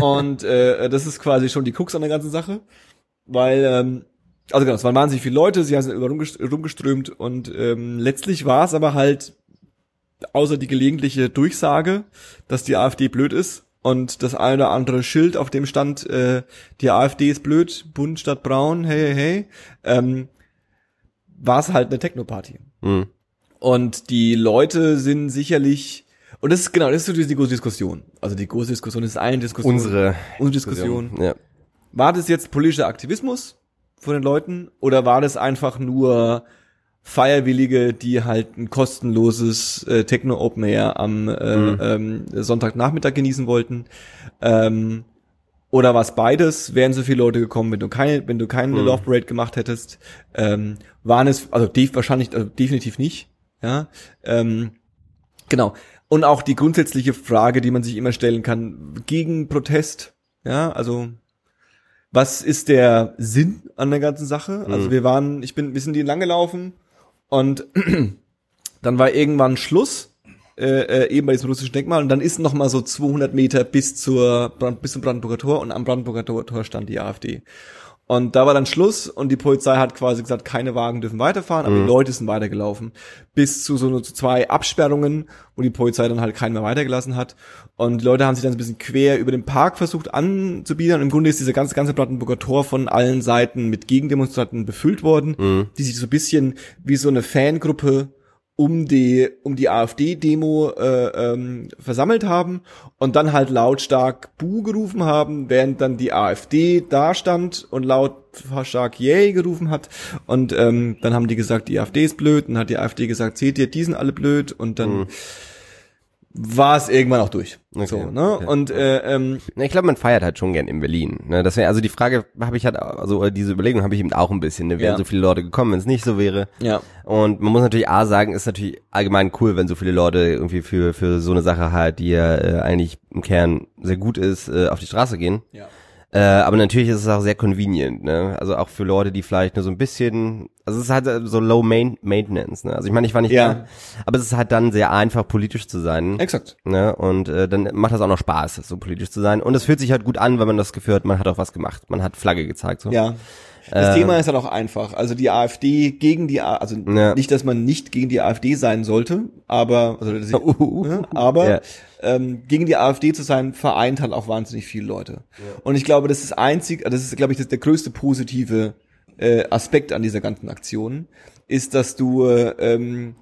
Und äh, das ist quasi schon die Krux an der ganzen Sache, weil ähm, also genau, es waren wahnsinnig viele Leute, sie sind rumgeströmt und ähm, letztlich war es aber halt außer die gelegentliche Durchsage, dass die AfD blöd ist und das eine oder andere Schild, auf dem stand, äh, die AfD ist blöd, bunt statt braun, hey, hey, hey, ähm, war es halt eine Techno-Party. Mhm. Und die Leute sind sicherlich, und das ist genau, das ist so die große Diskussion. Also die große Diskussion ist eine Diskussion. Unsere unsere Diskussion. Ja. War das jetzt politischer Aktivismus von den Leuten oder war das einfach nur Feierwillige, die halt ein kostenloses äh, Techno Open Air am äh, Mhm. ähm, Sonntagnachmittag genießen wollten? Ähm, oder war es beides? Wären so viele Leute gekommen, wenn du keine, wenn du keine Mhm. Love Parade gemacht hättest? Ähm, waren es, also def wahrscheinlich, also definitiv nicht. Ja. Ähm, genau. Und auch die grundsätzliche Frage, die man sich immer stellen kann, gegen Protest, ja, also was ist der Sinn an der ganzen Sache? Also Mhm. wir waren, ich bin, wir sind die lang gelaufen und [CLEARS THROAT] dann war irgendwann Schluss, äh, äh, eben bei diesem russischen Denkmal und dann ist noch mal so 200 Meter bis zur Brand, bis zum Brandenburger Tor und am Brandenburger Tor stand die AfD. Und da war dann Schluss und die Polizei hat quasi gesagt, keine Wagen dürfen weiterfahren, aber die Leute sind weitergelaufen. Bis zu so nur zu zwei Absperrungen, wo die Polizei dann halt keinen mehr weitergelassen hat. Und die Leute haben sich dann so ein bisschen quer über den Park versucht anzubiedern. Und Im Grunde ist dieser ganze, ganze Brandenburger Tor von allen Seiten mit Gegendemonstranten befüllt worden, die sich so ein bisschen wie so eine Fangruppe um die um die AfD-Demo äh, ähm, versammelt haben und dann halt lautstark Bu gerufen haben, während dann die AfD da stand und lautstark Yay gerufen hat. Und ähm, dann haben die gesagt, die AfD ist blöd. Und hat die AfD gesagt, seht ihr, die sind alle blöd. Und dann war es irgendwann auch durch. Okay, so, ne? okay. Und äh, ähm, Na, Ich glaube, man feiert halt schon gern in Berlin. Ne? Das wäre also die Frage, habe ich halt, also diese Überlegung habe ich eben auch ein bisschen. Ne? Wären Ja. so viele Leute gekommen, wenn es nicht so wäre. ja, Und man muss natürlich A sagen, ist natürlich allgemein cool, wenn so viele Leute irgendwie für für so eine Sache halt, die ja äh, eigentlich im Kern sehr gut ist, äh, auf die Straße gehen. ja. Äh, aber natürlich ist es auch sehr convenient, ne? Also auch für Leute, die vielleicht nur so ein bisschen, also es ist halt so low main maintenance, ne? Also ich meine, ich war nicht Ja. da, aber es ist halt dann sehr einfach politisch zu sein. Exakt. Ne? Und äh, dann macht das auch noch Spaß, so politisch zu sein. Und es fühlt sich halt gut an, wenn man das Gefühl hat, man hat auch was gemacht. Man hat Flagge gezeigt. So. Ja. Das Thema ist halt auch einfach. Also die AfD gegen die, A also Ja. nicht, dass man nicht gegen die AfD sein sollte, aber, also, das- [LAUGHS] ne, aber Ja. ähm, gegen die AfD zu sein, vereint halt auch wahnsinnig viele Leute. Und ich glaube, das ist einzig, das ist, glaube ich, das der größte positive äh, Aspekt an dieser ganzen Aktion, ist, dass du äh, ähm,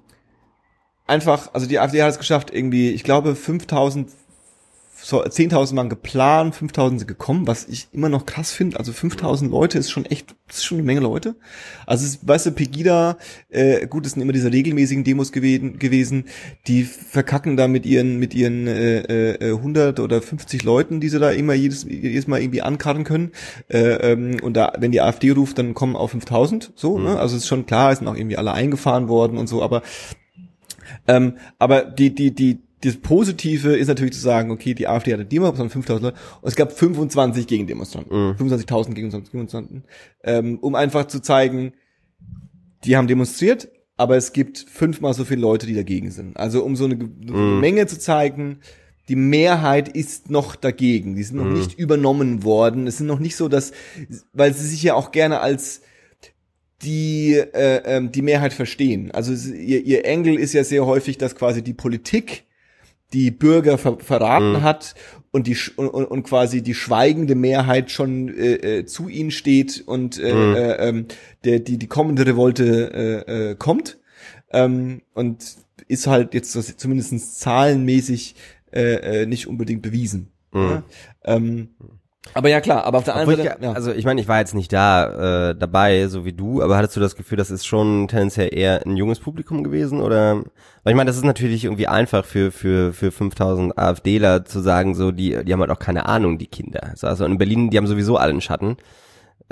einfach, also die AfD hat es geschafft, irgendwie, ich glaube, 5000 so 10.000 waren geplant, 5.000 sind gekommen, was ich immer noch krass finde. Also 5.000 Leute ist schon echt, ist schon eine Menge Leute. Also es, weißt du, Pegida, äh, gut, das sind immer diese regelmäßigen Demos gewesen, gewesen, die verkacken da mit ihren mit ihren äh, äh, 100 oder 50 Leuten, die sie da immer jedes jedes Mal irgendwie ankarren können. Äh, ähm, und da, wenn die AfD ruft, dann kommen auch 5.000. So, ne? Also es ist schon klar, es sind auch irgendwie alle eingefahren worden und so, aber ähm, aber die, die, die, das Positive ist natürlich zu sagen, okay, die AfD hatte Demo, sondern 5000 Leute, und es gab 25 Gegendemonstranten, 25.000 Gegendemonstranten, ähm, um einfach zu zeigen, die haben demonstriert, aber es gibt fünfmal so viele Leute, die dagegen sind. Also um so eine, eine Menge zu zeigen, die Mehrheit ist noch dagegen. Die sind noch nicht übernommen worden. Es sind noch nicht so, dass, weil sie sich ja auch gerne als die äh, ähm, die Mehrheit verstehen. Also ihr, ihr Engel ist ja sehr häufig, dass quasi die Politik die Bürger ver verraten hat und die und, und, quasi die schweigende Mehrheit schon äh, äh, zu ihnen steht und äh, äh, ähm, der die die kommende Revolte äh, äh, kommt ähm, und ist halt jetzt so, zumindest zahlenmäßig äh, äh, nicht unbedingt bewiesen. Ja? Ähm, Aber ja klar, aber auf der anderen Seite, ja. Also ich meine, ich war jetzt nicht da äh, dabei, so wie du, aber hattest du das Gefühl, das ist schon tendenziell eher ein junges Publikum gewesen oder? Weil ich meine, das ist natürlich irgendwie einfach für für für 5000 AfDler zu sagen, so die die haben halt auch keine Ahnung, die Kinder. So, Also in Berlin, die haben sowieso alle einen Schatten.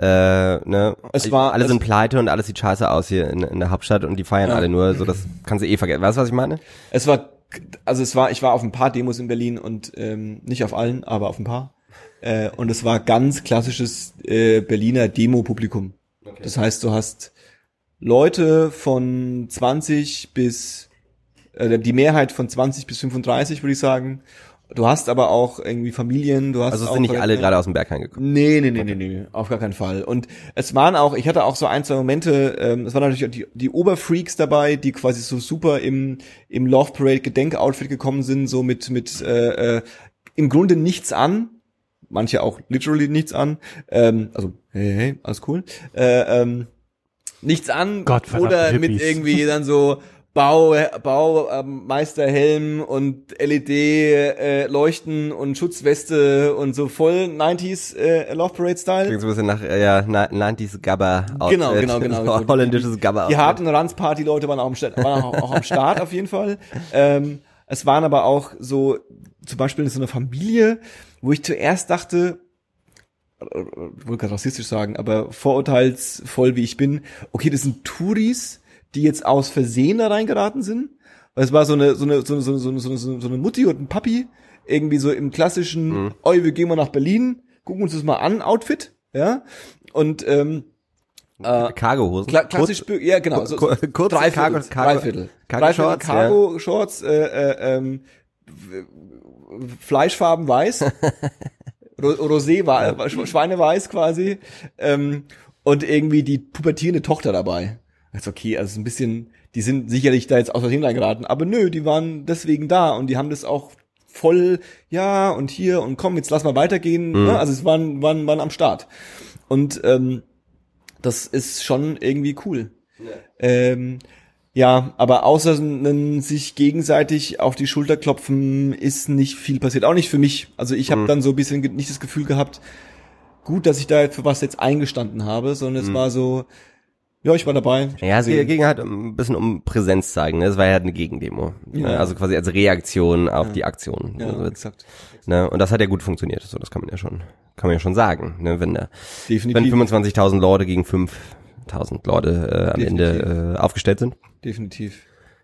Äh, ne? Es war- alle sind pleite und alles sieht scheiße aus hier in, in der Hauptstadt und die feiern Ja. alle nur, so das kannst du eh vergessen. Weißt du, was ich meine? Es war, also es war, ich war auf ein paar Demos in Berlin und ähm, nicht auf allen, aber auf ein paar. Äh, und es war ganz klassisches äh, Berliner Demo-Publikum. Das heißt, du hast Leute von 20 bis, äh, die Mehrheit von 20 bis 35, würde ich sagen. Du hast aber auch irgendwie Familien, du hast Also sind nicht alle gerade aus dem Berg reingekommen. Nee, nee, nee, nee, nee, auf gar keinen Fall. Und es waren auch, ich hatte auch so ein, zwei Momente, ähm, es waren natürlich auch die, die Oberfreaks dabei, die quasi so super im, im Love Parade Gedenkoutfit gekommen sind, so mit, mit äh, äh, im Grunde nichts an. Manche auch literally nichts an. Ähm, also, hey, hey, alles cool. Äh, ähm, nichts an Gottverdammte oder mit Hippies. irgendwie dann so Bau, Bau ähm, Meisterhelm und LED äh, Leuchten und Schutzweste und so voll 90s äh, Love Parade Style. Klingt so ein bisschen nach äh, ja, na- 90s Gabba Outfit. Genau, genau, genau. So [LAUGHS] holländisches Gabba Die harten Ranzparty Leute waren auch am Start, waren auch, auch am Start auf jeden Fall. Ähm, es waren aber auch so zum Beispiel so eine Familie, wo ich zuerst dachte, ich wollte gerade rassistisch sagen, aber vorurteilsvoll wie ich bin, okay, das sind Touris, die jetzt aus Versehen da reingeraten sind. Weil es war so eine, so eine, so eine, so eine, so eine, so eine, Mutti und ein Papi, irgendwie so im klassischen, Mhm. oi, wir gehen mal nach Berlin, gucken uns das mal an, Outfit, ja. Und ähm, äh, Cargohosen. Kla klassisch, bü- ja genau, so, Kur- kurze Dreiviertel, Cargo- Cargo- Dreiviertel, Cargo Dreiviertel Shorts, Cargo Shorts, äh, äh, ähm, Fleischfarben weiß, [LAUGHS] Ro Rosé war Sch- Schweineweiß quasi, ähm, und irgendwie die pubertierende Tochter dabei. Das ist okay, also es ist ein bisschen, die sind sicherlich da jetzt aus Versehen reingeraten, aber nö, die waren deswegen da und die haben das auch voll, ja, und hier und komm, jetzt lass mal weitergehen, Mhm. ne? also es waren, waren, waren am Start. Und ähm, das ist schon irgendwie cool. Ähm, ja, aber außer sich gegenseitig auf die Schulter klopfen ist nicht viel passiert. Auch nicht für mich. Also ich habe dann so ein bisschen nicht das Gefühl gehabt, gut, dass ich da für was jetzt eingestanden habe, sondern es war so, ja, ich war dabei. Ja, es Sehen. ging halt ein bisschen um Präsenz zeigen. Ne? Es war ja eine Gegendemo. Ja. Ne? Also quasi als Reaktion auf die Aktion. Ja, Also, exakt. ne? Und das hat ja gut funktioniert. So, das kann man ja schon, kann man ja schon sagen. Ne? Wenn, da, wenn Definitiv. 25.000 Leute gegen 5.000 Leute äh, am Definitiv. Ende äh, aufgestellt sind, Definitiv.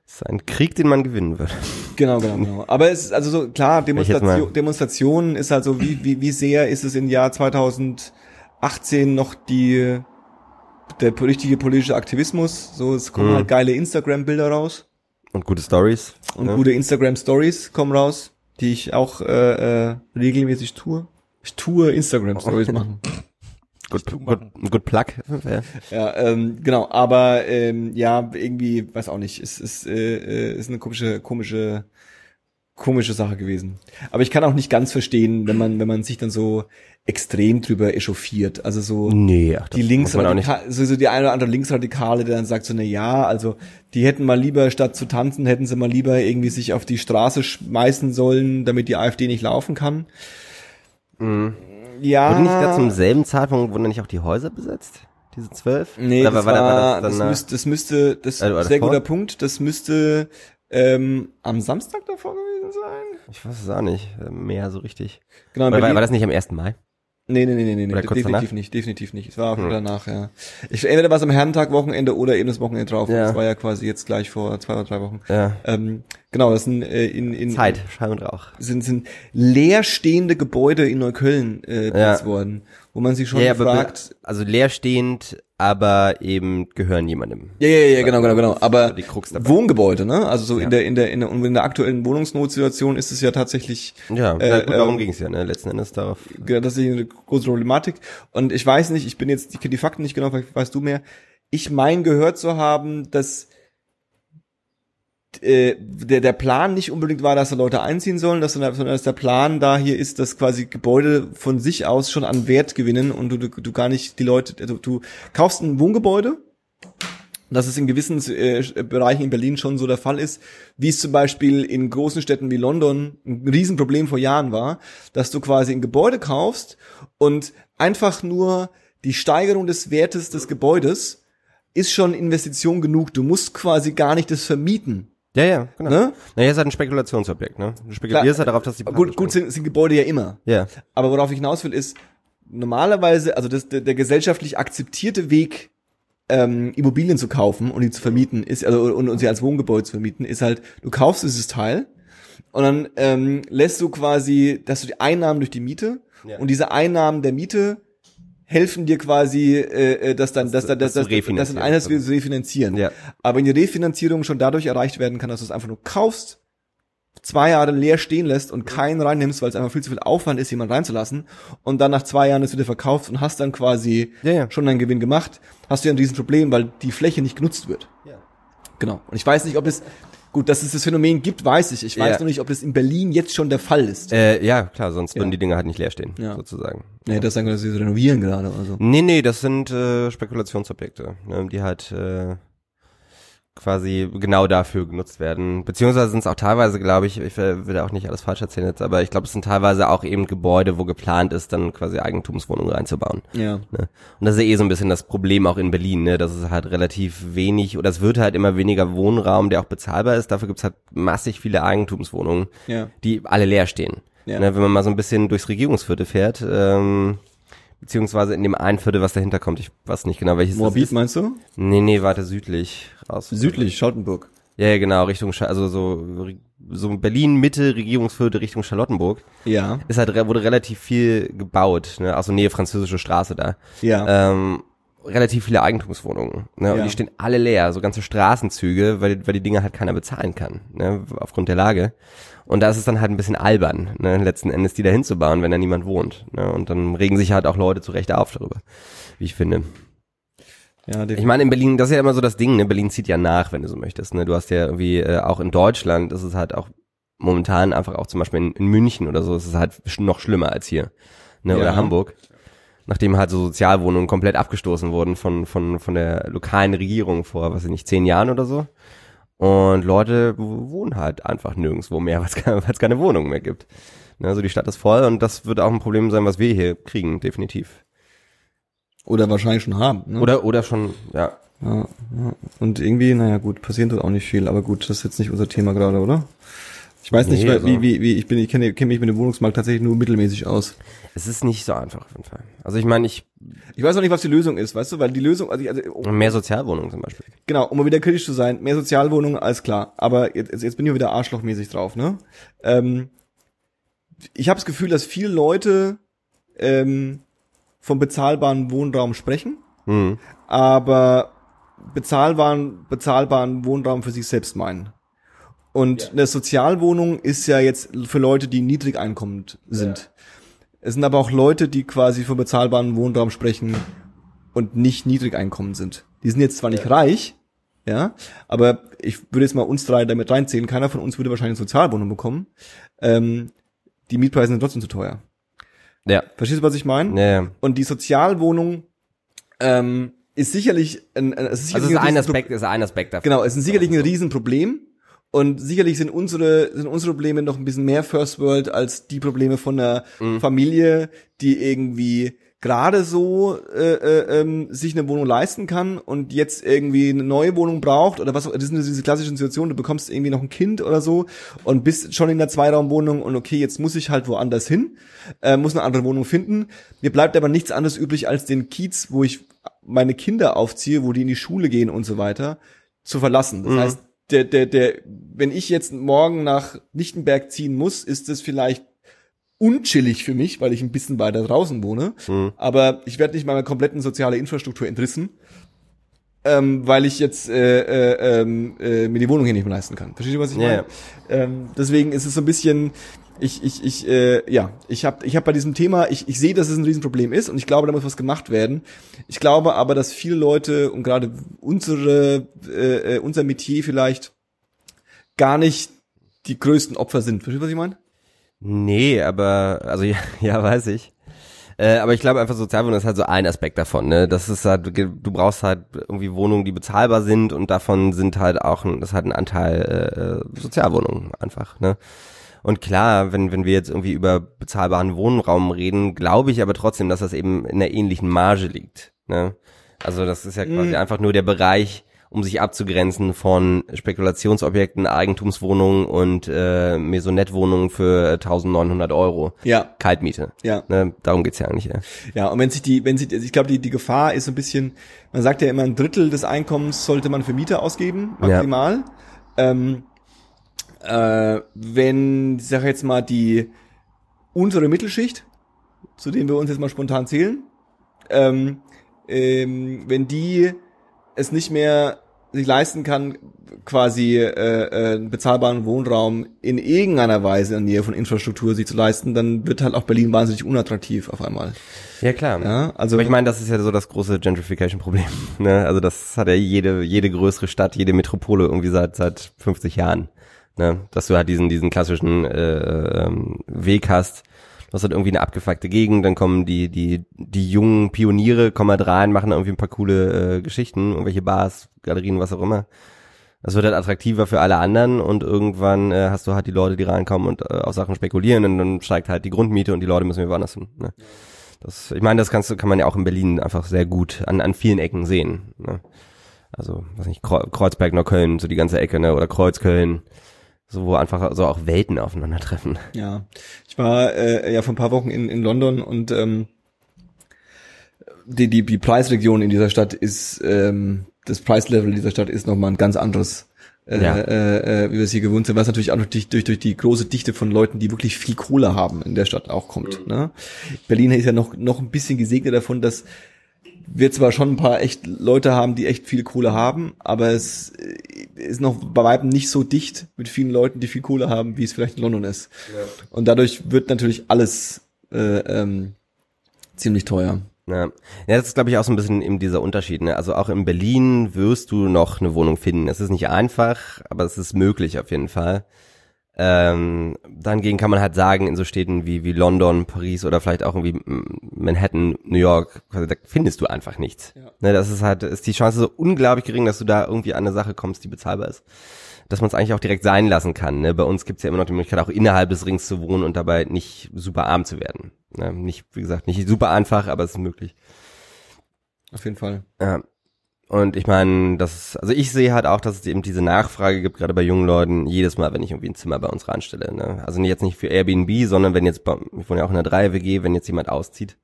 ist ein Krieg, den man gewinnen wird. Genau, genau, genau. Aber es ist also so, klar, Demonstration, Demonstrationen ist halt so, wie, wie, wie sehr ist es im Jahr 2018 noch die, der richtige politische Aktivismus? So, es kommen Mhm. halt geile Instagram-Bilder raus Und gute Stories. und ne? gute Instagram-Stories kommen raus, die ich auch äh, äh, regelmäßig tue. Ich tue Instagram-Stories [LAUGHS] machen. Gut, gut, gut Plug. [LAUGHS] Ja. Ja, ähm, genau, aber ähm, ja, irgendwie, weiß auch nicht, es ist, äh, äh, ist eine komische, komische, komische Sache gewesen. Aber ich kann auch nicht ganz verstehen, wenn man, wenn man sich dann so extrem drüber echauffiert. Also so Nee, ach, die. Linksradikale, so, so die eine oder andere Linksradikale, der dann sagt so, na ja, also die hätten mal lieber statt zu tanzen, hätten sie mal lieber irgendwie sich auf die Straße schmeißen sollen, damit die AfD nicht laufen kann. Ja. Wurde nicht gerade zum selben Zeitpunkt, wurden nicht auch die Häuser besetzt? Diese zwölf? Nee, Oder das, war- war, das, nach- müsste, das müsste, das Äh, war sehr davor? guter Punkt, das müsste ähm, am Samstag davor gewesen sein. Ich weiß es auch nicht. Mehr so richtig. Genau, Oder war, war das nicht am 1. Mai? Nee, nee, nee, nee, nee, Oder definitiv danach? nicht, definitiv nicht. Es war auch Hm. danach, ja. Ich entweder war es am Herrentag Wochenende oder eben das Wochenende drauf. Ja. Das war ja quasi jetzt gleich vor zwei oder drei Wochen. Ja. Ähm, genau, das sind äh, in, in Zeit, Schall und Rauch. sind sind leerstehende Gebäude in Neukölln äh, Ja. worden, wo man sich schon ja, fragt. also leerstehend, aber eben gehören jemandem. Ja, ja, ja, genau, genau, genau. Ist Aber. Wohngebäude, ne? Also so Ja. in der in der in der, und in der aktuellen Wohnungsnotsituation ist es ja tatsächlich Ja, Äh, gut, darum ähm, ging's ja, ne? Letzten Endes darauf. Ja, das ist eine große Problematik. Und ich weiß nicht, ich bin jetzt, ich kenne die Fakten nicht genau, weißt du mehr. Ich mein gehört zu haben, dass äh, der, der Plan nicht unbedingt war, dass da Leute einziehen sollen, dass, sondern dass der Plan da hier ist, dass quasi Gebäude von sich aus schon an Wert gewinnen und du, du, du gar nicht die Leute, also du kaufst ein Wohngebäude, dass es in gewissen äh, Bereichen in Berlin schon so der Fall ist, wie es zum Beispiel in großen Städten wie London ein Riesenproblem vor Jahren war, dass du quasi ein Gebäude kaufst und einfach nur die Steigerung des Wertes des Gebäudes ist schon Investition genug. Du musst quasi gar nicht das vermieten. Ja, ja, genau. Ne? Naja, ist halt ein Spekulationsobjekt, ne? Du spekulierst halt darauf, dass die Gut, gut sind, sind Gebäude ja immer. Ja. Aber worauf ich hinaus will, ist, normalerweise, also das, der, der gesellschaftlich akzeptierte Weg, ähm, Immobilien zu kaufen und die zu vermieten, ist, also und, und sie als Wohngebäude zu vermieten, ist halt, du kaufst dieses Teil und dann ähm, lässt du quasi, dass du die Einnahmen durch die Miete Ja. und diese Einnahmen der Miete helfen dir quasi, äh, äh, dass dann, dass dann, dass, das dass, zu dass, dass refinanzieren. eines wir refinanzieren. Ja. Aber wenn die Refinanzierung schon dadurch erreicht werden kann, dass du es einfach nur kaufst, zwei Jahre leer stehen lässt und keinen reinnimmst, weil es einfach viel zu viel Aufwand ist, jemanden reinzulassen und dann nach zwei Jahren es wieder verkaufst und hast dann quasi Ja, ja. schon deinen Gewinn gemacht, hast du ja ein Riesenproblem, weil die Fläche nicht genutzt wird. Ja. Genau. Und ich weiß nicht, ob es, gut, dass es das Phänomen gibt, weiß ich. Ich weiß Ja. nur nicht, ob das in Berlin jetzt schon der Fall ist. Äh, ja, klar, sonst würden Ja. die Dinge halt nicht leer stehen, Ja. sozusagen. nee, das sagen wir, dass sie renovieren gerade oder so. Nee, nee, das sind äh, Spekulationsobjekte, ne, die halt äh, quasi genau dafür genutzt werden. Beziehungsweise sind es auch teilweise, glaube ich, ich will da auch nicht alles falsch erzählen jetzt, aber ich glaube, es sind teilweise auch eben Gebäude, wo geplant ist, dann quasi Eigentumswohnungen reinzubauen. Ja. Ne? Und das ist ja eh so ein bisschen das Problem auch in Berlin, ne? dass es halt relativ wenig, oder es wird halt immer weniger Wohnraum, der auch bezahlbar ist. Dafür gibt's halt massig viele Eigentumswohnungen, Ja. die alle leer stehen. Ja. Ne? Wenn man mal so ein bisschen durchs Regierungsviertel fährt, ähm, beziehungsweise in dem einen Viertel, was dahinter kommt, ich weiß nicht genau welches Moabit das ist. meinst du? Nee, nee, weiter südlich raus. Südlich, Schautenburg. Ja, ja, genau, Richtung, also so, so Berlin Mitte, Regierungsviertel Richtung Charlottenburg. Ja. Ist halt, wurde relativ viel gebaut, ne? Also Nähe französische Straße da Ja. ähm, relativ viele Eigentumswohnungen. Ne? Und Ja. die stehen alle leer, so ganze Straßenzüge, weil, weil die Dinge halt keiner bezahlen kann, ne? aufgrund der Lage. Und da ist es dann halt ein bisschen albern, ne? letzten Endes die da hinzubauen, wenn da niemand wohnt. Ne? Und dann regen sich halt auch Leute zu Recht auf darüber, wie ich finde. Ja, Ich meine, in Berlin, das ist ja immer so das Ding, ne? Berlin zieht ja nach, wenn du so möchtest. Ne? Du hast ja irgendwie äh, auch in Deutschland, ist es halt auch momentan einfach auch zum Beispiel in, in München oder so, ist es halt noch schlimmer als hier. Ne? Ja. Oder Hamburg. Nachdem halt so Sozialwohnungen komplett abgestoßen wurden von, von, von der lokalen Regierung vor, was weiß ich nicht, zehn Jahren oder so. Und Leute wohnen halt einfach nirgendwo mehr, [LAUGHS] weil es keine, weil es keine Wohnungen mehr gibt. Ne? Also die Stadt ist voll und das wird auch ein Problem sein, was wir hier kriegen, definitiv. Oder wahrscheinlich schon haben. Ne? Oder, oder schon, ja, Ja, ja. Und irgendwie, naja gut, passiert dort auch nicht viel, aber gut, das ist jetzt nicht unser Thema gerade, oder? Ich weiß nicht, Nee, also- wie, wie, wie, ich bin, ich kenne kenn mich mit dem Wohnungsmarkt tatsächlich nur mittelmäßig aus. Es ist nicht so einfach auf jeden Fall. Also ich meine, ich Ich weiß auch nicht, was die Lösung ist, weißt du, weil die Lösung, also, ich- also um, mehr Sozialwohnungen zum Beispiel. genau, um mal wieder kritisch zu sein, mehr Sozialwohnungen, alles klar. Aber jetzt, jetzt bin ich wieder arschlochmäßig drauf, ne? Ähm, ich habe das Gefühl, dass viele Leute ähm, vom bezahlbaren Wohnraum sprechen, Hm. aber bezahlbaren, bezahlbaren Wohnraum für sich selbst meinen. Und eine Sozialwohnung ist ja jetzt für Leute, die niedrig einkommend sind. Es sind aber auch Leute, die quasi von bezahlbaren Wohnraum sprechen und nicht niedrig einkommen sind. Die sind jetzt zwar nicht reich, ja, aber ich würde jetzt mal uns drei damit reinzählen. Keiner von uns würde wahrscheinlich eine Sozialwohnung bekommen. Ähm, die Mietpreise sind trotzdem zu teuer. Ja. Verstehst du, was ich meine? Ja, ja. Und die Sozialwohnung ähm, ist sicherlich ein, ein es ist Also sicherlich ist ein Riesenpro- Aspekt, ist ein Aspekt davon. Genau, es ist sicherlich ein Riesenproblem. Und sicherlich sind unsere, sind unsere Probleme noch ein bisschen mehr First World als die Probleme von einer Mhm. Familie, die irgendwie gerade so äh, äh, ähm, sich eine Wohnung leisten kann und jetzt irgendwie eine neue Wohnung braucht oder was auch, das sind diese klassischen Situationen, du bekommst irgendwie noch ein Kind oder so und bist schon in der Zweiraumwohnung und okay, jetzt muss ich halt woanders hin, äh, muss eine andere Wohnung finden. Mir bleibt aber nichts anderes übrig, als den Kiez, wo ich meine Kinder aufziehe, wo die in die Schule gehen und so weiter, zu verlassen. Das Mhm. heißt, der, der, der, wenn ich jetzt morgen nach Lichtenberg ziehen muss, ist es vielleicht unchillig für mich, weil ich ein bisschen weiter draußen wohne. Mhm. Aber ich werde nicht meiner kompletten soziale Infrastruktur entrissen, ähm, weil ich jetzt äh, äh, ähm, äh, mir die Wohnung hier nicht mehr leisten kann. Verstehst du, was ich Ja, meine? Ähm, deswegen ist es so ein bisschen, ich, ich, ich, äh, ja, ich habe ich hab bei diesem Thema, ich, ich sehe, dass es ein Riesenproblem ist und ich glaube, da muss was gemacht werden. Ich glaube aber, dass viele Leute und gerade unsere, äh, äh, unser Metier vielleicht gar nicht die größten Opfer sind. Verstehst du, was ich meine? Nee, aber, also ja, [LAUGHS] ja weiß ich. Äh, aber ich glaube einfach Sozialwohnung ist halt so ein Aspekt davon, ne? Das ist halt, du brauchst halt irgendwie Wohnungen, die bezahlbar sind und davon sind halt auch, ein, das ist halt ein Anteil äh, Sozialwohnungen einfach, ne? Und klar, wenn, wenn wir jetzt irgendwie über bezahlbaren Wohnraum reden, glaube ich aber trotzdem, dass das eben in einer ähnlichen Marge liegt. Ne? Also das ist ja quasi Mhm. einfach nur der Bereich, um sich abzugrenzen von Spekulationsobjekten, Eigentumswohnungen und äh, Maisonette-Wohnungen für 1900 Euro. Ja, Kaltmiete. ja. Ne? Darum geht's ja eigentlich. Ja. Ja, und wenn sich die, wenn sich, also ich glaube, die, die Gefahr ist so ein bisschen, man sagt ja immer, ein Drittel des Einkommens sollte man für Mieter ausgeben, Ja. maximal. Ähm, äh, wenn, ich sage jetzt mal, die untere Mittelschicht, zu denen wir uns jetzt mal spontan zählen, ähm, ähm, wenn die es nicht mehr sich leisten kann, quasi äh, äh, einen bezahlbaren Wohnraum in irgendeiner Weise in der Nähe von Infrastruktur sich zu leisten, dann wird halt auch Berlin wahnsinnig unattraktiv auf einmal. ja, klar. Ja, also Aber ich meine, das ist ja so das große Gentrification-Problem. [LAUGHS] Ne? Also das hat ja jede, jede größere Stadt, jede Metropole irgendwie seit seit 50 Jahren. Ne? Dass du halt diesen, diesen klassischen äh, ähm, Weg hast. Du hast halt irgendwie eine abgefuckte Gegend, dann kommen die, die, die jungen Pioniere, kommen halt rein, machen irgendwie ein paar coole äh, Geschichten, irgendwelche Bars, Galerien, was auch immer. Das wird halt attraktiver für alle anderen und irgendwann äh, hast du halt die Leute, die reinkommen und äh, auf Sachen spekulieren und dann steigt halt die Grundmiete und die Leute müssen wieder woanders hin. Ne? Das, ich meine, das kannst du, kann man ja auch in Berlin einfach sehr gut an, an vielen Ecken sehen. Ne? Also, weiß nicht, Kreu- Kreuzberg, Neukölln, so die ganze Ecke, ne? Oder Kreuzköln, so wo einfach so auch Welten aufeinandertreffen. Ja, ich war äh, ja vor ein paar Wochen in, in London und ähm, die, die, die Preisregion in dieser Stadt ist, ähm, das Preislevel dieser Stadt ist nochmal ein ganz anderes, äh, Ja. äh, äh, wie wir es hier gewohnt sind, was natürlich auch durch, durch, durch die große Dichte von Leuten, die wirklich viel Kohle haben, in der Stadt auch kommt. Ne? Berlin ist ja noch, noch ein bisschen gesegnet davon, dass wir zwar schon ein paar echt Leute haben, die echt viel Kohle haben, aber es äh, ist noch bei weitem nicht so dicht mit vielen Leuten, die viel Kohle haben, wie es vielleicht in London ist. Und dadurch wird natürlich alles äh, ähm, ziemlich teuer. Ja, ja das ist, glaube ich, auch so ein bisschen eben dieser Unterschied. Ne? Also auch in Berlin wirst du noch eine Wohnung finden. Es ist nicht einfach, aber es ist möglich auf jeden Fall. Ähm, dahingegen kann man halt sagen, in so Städten wie, wie London, Paris oder vielleicht auch irgendwie mm, Manhattan, New York, da findest du einfach nichts. Ja. Ne, das ist halt, ist die Chance so unglaublich gering, dass du da irgendwie an eine Sache kommst, die bezahlbar ist. Dass man es eigentlich auch direkt sein lassen kann. Ne? Bei uns gibt's ja immer noch die Möglichkeit, auch innerhalb des Rings zu wohnen und dabei nicht super arm zu werden. Ne? Nicht, wie gesagt, nicht super einfach, aber es ist möglich. Auf jeden Fall. Ja. Und ich meine, das, also ich sehe halt auch, dass es eben diese Nachfrage gibt, gerade bei jungen Leuten, jedes Mal, wenn ich irgendwie ein Zimmer bei uns reinstelle. Ne? Also jetzt nicht für Airbnb, sondern wenn jetzt, ich wohne ja auch in einer Dreier-WG, wenn jetzt jemand auszieht,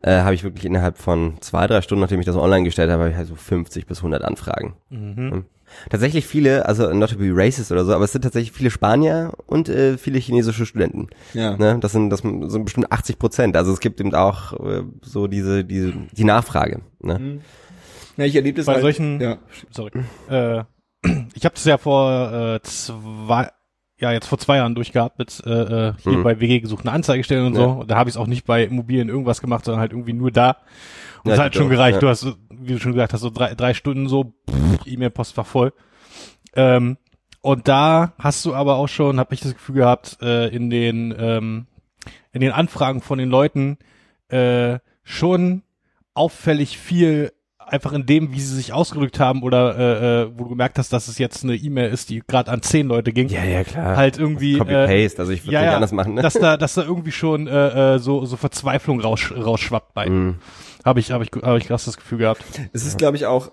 äh, habe ich wirklich innerhalb von zwei, drei Stunden, nachdem ich das online gestellt habe, habe ich halt so 50 bis 100 Anfragen. Mhm. Tatsächlich viele, also not to be racist oder so, aber es sind tatsächlich viele Spanier und äh, viele chinesische Studenten. Ja. Ne? Das sind das sind bestimmt 80 Prozent. Also es gibt eben auch äh, so diese diese die Nachfrage. Ne? Ja, ich erlebe das Bei halt, solchen- ja. Sorry. Äh, [CLEARS THROAT] ich habe das ja vor äh, zwei, ja jetzt vor zwei Jahren durchgehabt mit äh, äh, hier Mhm. bei WG gesucht eine Anzeige stellen und Ja. so. Und da habe ich es auch nicht bei Immobilien irgendwas gemacht, sondern halt irgendwie nur da. Und Ja, es hat geht schon auch, gereicht. ja. Du hast, wie du schon gesagt hast, so drei, drei Stunden so pff, E-Mail-Post war voll. Ähm, und da hast du aber auch schon, habe ich das Gefühl gehabt, äh, in den ähm, in den Anfragen von den Leuten äh, schon auffällig viel einfach in dem, wie sie sich ausgedrückt haben oder äh, äh, wo du gemerkt hast, dass es jetzt eine E-Mail ist, die gerade an zehn Leute ging. Ja, ja, klar. Halt irgendwie, Copy äh, paste, also ich würde ja, nicht ja, anders machen, ne? dass da, dass da irgendwie schon äh, äh, so so Verzweiflung raus, rausschwappt bei. Mhm. Habe ich, habe ich, habe ich krass das Gefühl gehabt. Es ist, glaube ich, auch,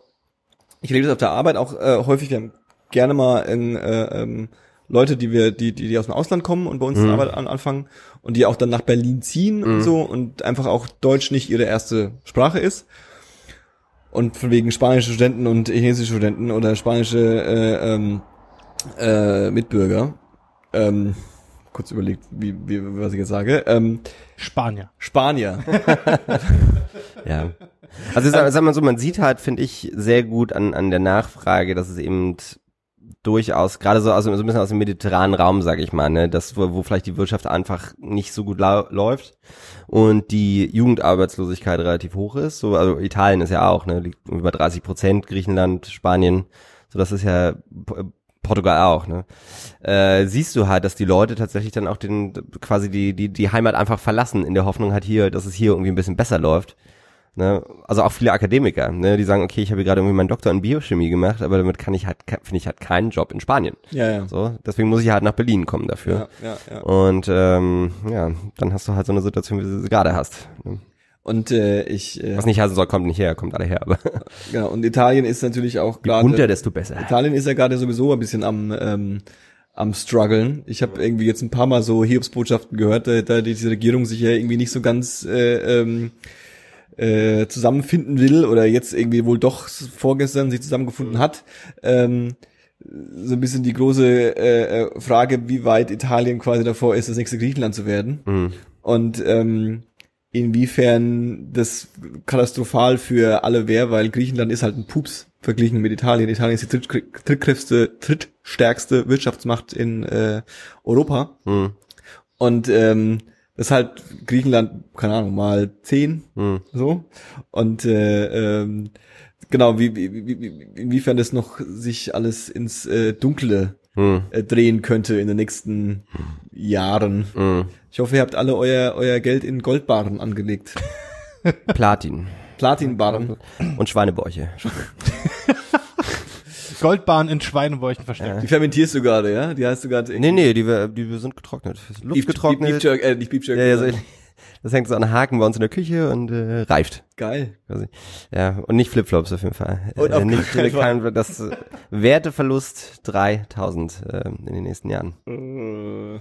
ich erlebe das auf der Arbeit auch äh, häufig, wir haben gerne mal in, äh, ähm, Leute, die wir, die, die, die aus dem Ausland kommen und bei uns Mhm. Arbeit an, anfangen und die auch dann nach Berlin ziehen und Mhm. so und einfach auch Deutsch nicht ihre erste Sprache ist. Und von wegen spanische Studenten und chinesische Studenten oder spanische äh, ähm, äh, Mitbürger. Ähm, kurz überlegt, wie, wie, was ich jetzt sage. Ähm, Spanier. Spanier. [LAUGHS] Ja. Also sag, sag mal so, man sieht halt, finde ich, sehr gut an, an der Nachfrage, dass es eben durchaus, gerade so, also so ein bisschen aus dem mediterranen Raum, sage ich mal, ne, das, wo, wo vielleicht die Wirtschaft einfach nicht so gut läuft und die Jugendarbeitslosigkeit relativ hoch ist. So, also Italien ist ja auch, ne, liegt über 30 Prozent, Griechenland, Spanien, so das ist ja Portugal auch, ne? Äh, siehst du halt, dass die Leute tatsächlich dann auch den quasi die die die Heimat einfach verlassen in der Hoffnung halt hier, dass es hier irgendwie ein bisschen besser läuft. Ne? Also auch viele Akademiker, ne? die sagen, okay, ich habe gerade irgendwie meinen Doktor in Biochemie gemacht, aber damit kann ich halt finde ich halt keinen Job in Spanien. Ja, ja. So, deswegen muss ich halt nach Berlin kommen dafür. Ja, ja, ja. Und ähm, ja, dann hast du halt so eine Situation, wie du sie gerade hast. ne? Und äh, ich, äh, Was nicht heißen soll, kommt nicht her, kommt alle her, aber [LAUGHS] genau, und Italien ist natürlich auch gerade. bunter, desto besser. Italien ist ja gerade sowieso ein bisschen am ähm, am struggeln. Ich habe irgendwie jetzt ein paar Mal so Hiobsbotschaften gehört, da, da diese Regierung sich ja irgendwie nicht so ganz äh, ähm, äh, zusammenfinden will oder jetzt irgendwie wohl doch vorgestern sich zusammengefunden hat. Ähm, so ein bisschen die große äh, äh, Frage, wie weit Italien quasi davor ist, das nächste Griechenland zu werden. Mhm. Und ähm, inwiefern das katastrophal für alle wäre, weil Griechenland ist halt ein Pups verglichen mit Italien. Italien ist die drittkr- drittkräftigste, drittstärkste Wirtschaftsmacht in äh, Europa. Mhm. Und ähm, ist halt Griechenland, keine Ahnung, mal zehn Mhm. so. Und äh, ähm, genau, wie, wie, wie, wie- inwiefern das noch sich alles ins äh, Dunkle Mhm. äh, drehen könnte in den nächsten Jahren. Mhm. Ich hoffe, ihr habt alle euer, euer Geld in Goldbarren angelegt. Platin Platinbarren. und Schweinebäuche. [LAUGHS] Goldbahn in Schweinebäuchen versteckt. Die fermentierst du gerade, ja? Die hast du gerade Nee, nee, die, die sind getrocknet. Luft getrocknet. Beef, Beef äh, nicht Beef Jerky. ja, ja, so, [LAUGHS] das hängt so an Haken bei uns in der Küche und äh, reift. Geil. Quasi. Ja, und nicht Flipflops auf jeden Fall. Und auf nicht, keinen Fall. kein, das äh, Werteverlust 3000 äh, in den nächsten Jahren. Äh,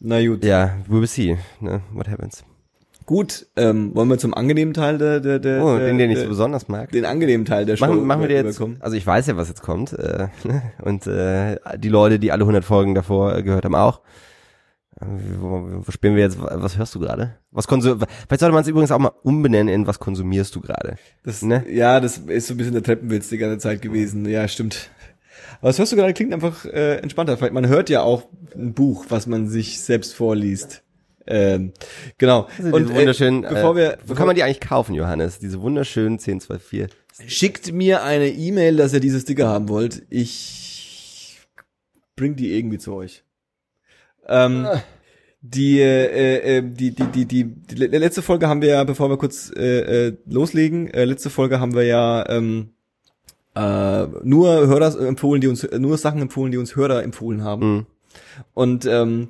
Na gut. Ja, we will see, ne? What happens? Gut, ähm, wollen wir zum angenehmen Teil der, der, der, Oh, den, den ich so der besonders mag. den angenehmen Teil der Show Machen, machen wir dir jetzt, überkommen. also ich weiß ja, was jetzt kommt, äh, [LAUGHS] und äh, die Leute, die alle 100 Folgen davor äh, gehört haben, auch. Äh, Wo, wo spielen wir jetzt, was hörst du gerade? Was konsum Vielleicht sollte man es übrigens auch mal umbenennen in was konsumierst du gerade? Das, ne? Ja, das ist so ein bisschen der Treppenwitz die ganze Zeit gewesen. Ja, stimmt. Aber was hörst du gerade? Klingt einfach äh, entspannter. Vielleicht- Man hört ja auch ein Buch, was man sich selbst vorliest. Ähm, genau. Und Und äh, wunderschön, bevor äh, wir, wo bevor, kann man die eigentlich kaufen, Johannes? Diese wunderschönen 1024. schickt mir eine E-Mail, dass ihr diese Sticker haben wollt. Ich bring die irgendwie zu euch. Ähm, die, äh, äh, die, die, die, die, die le- letzte Folge haben wir ja, bevor wir kurz äh, äh, loslegen, äh, letzte Folge haben wir ja ähm, äh, nur Hörer empfohlen, die uns nur Sachen empfohlen, die uns Hörer empfohlen haben. Mhm. Und ähm,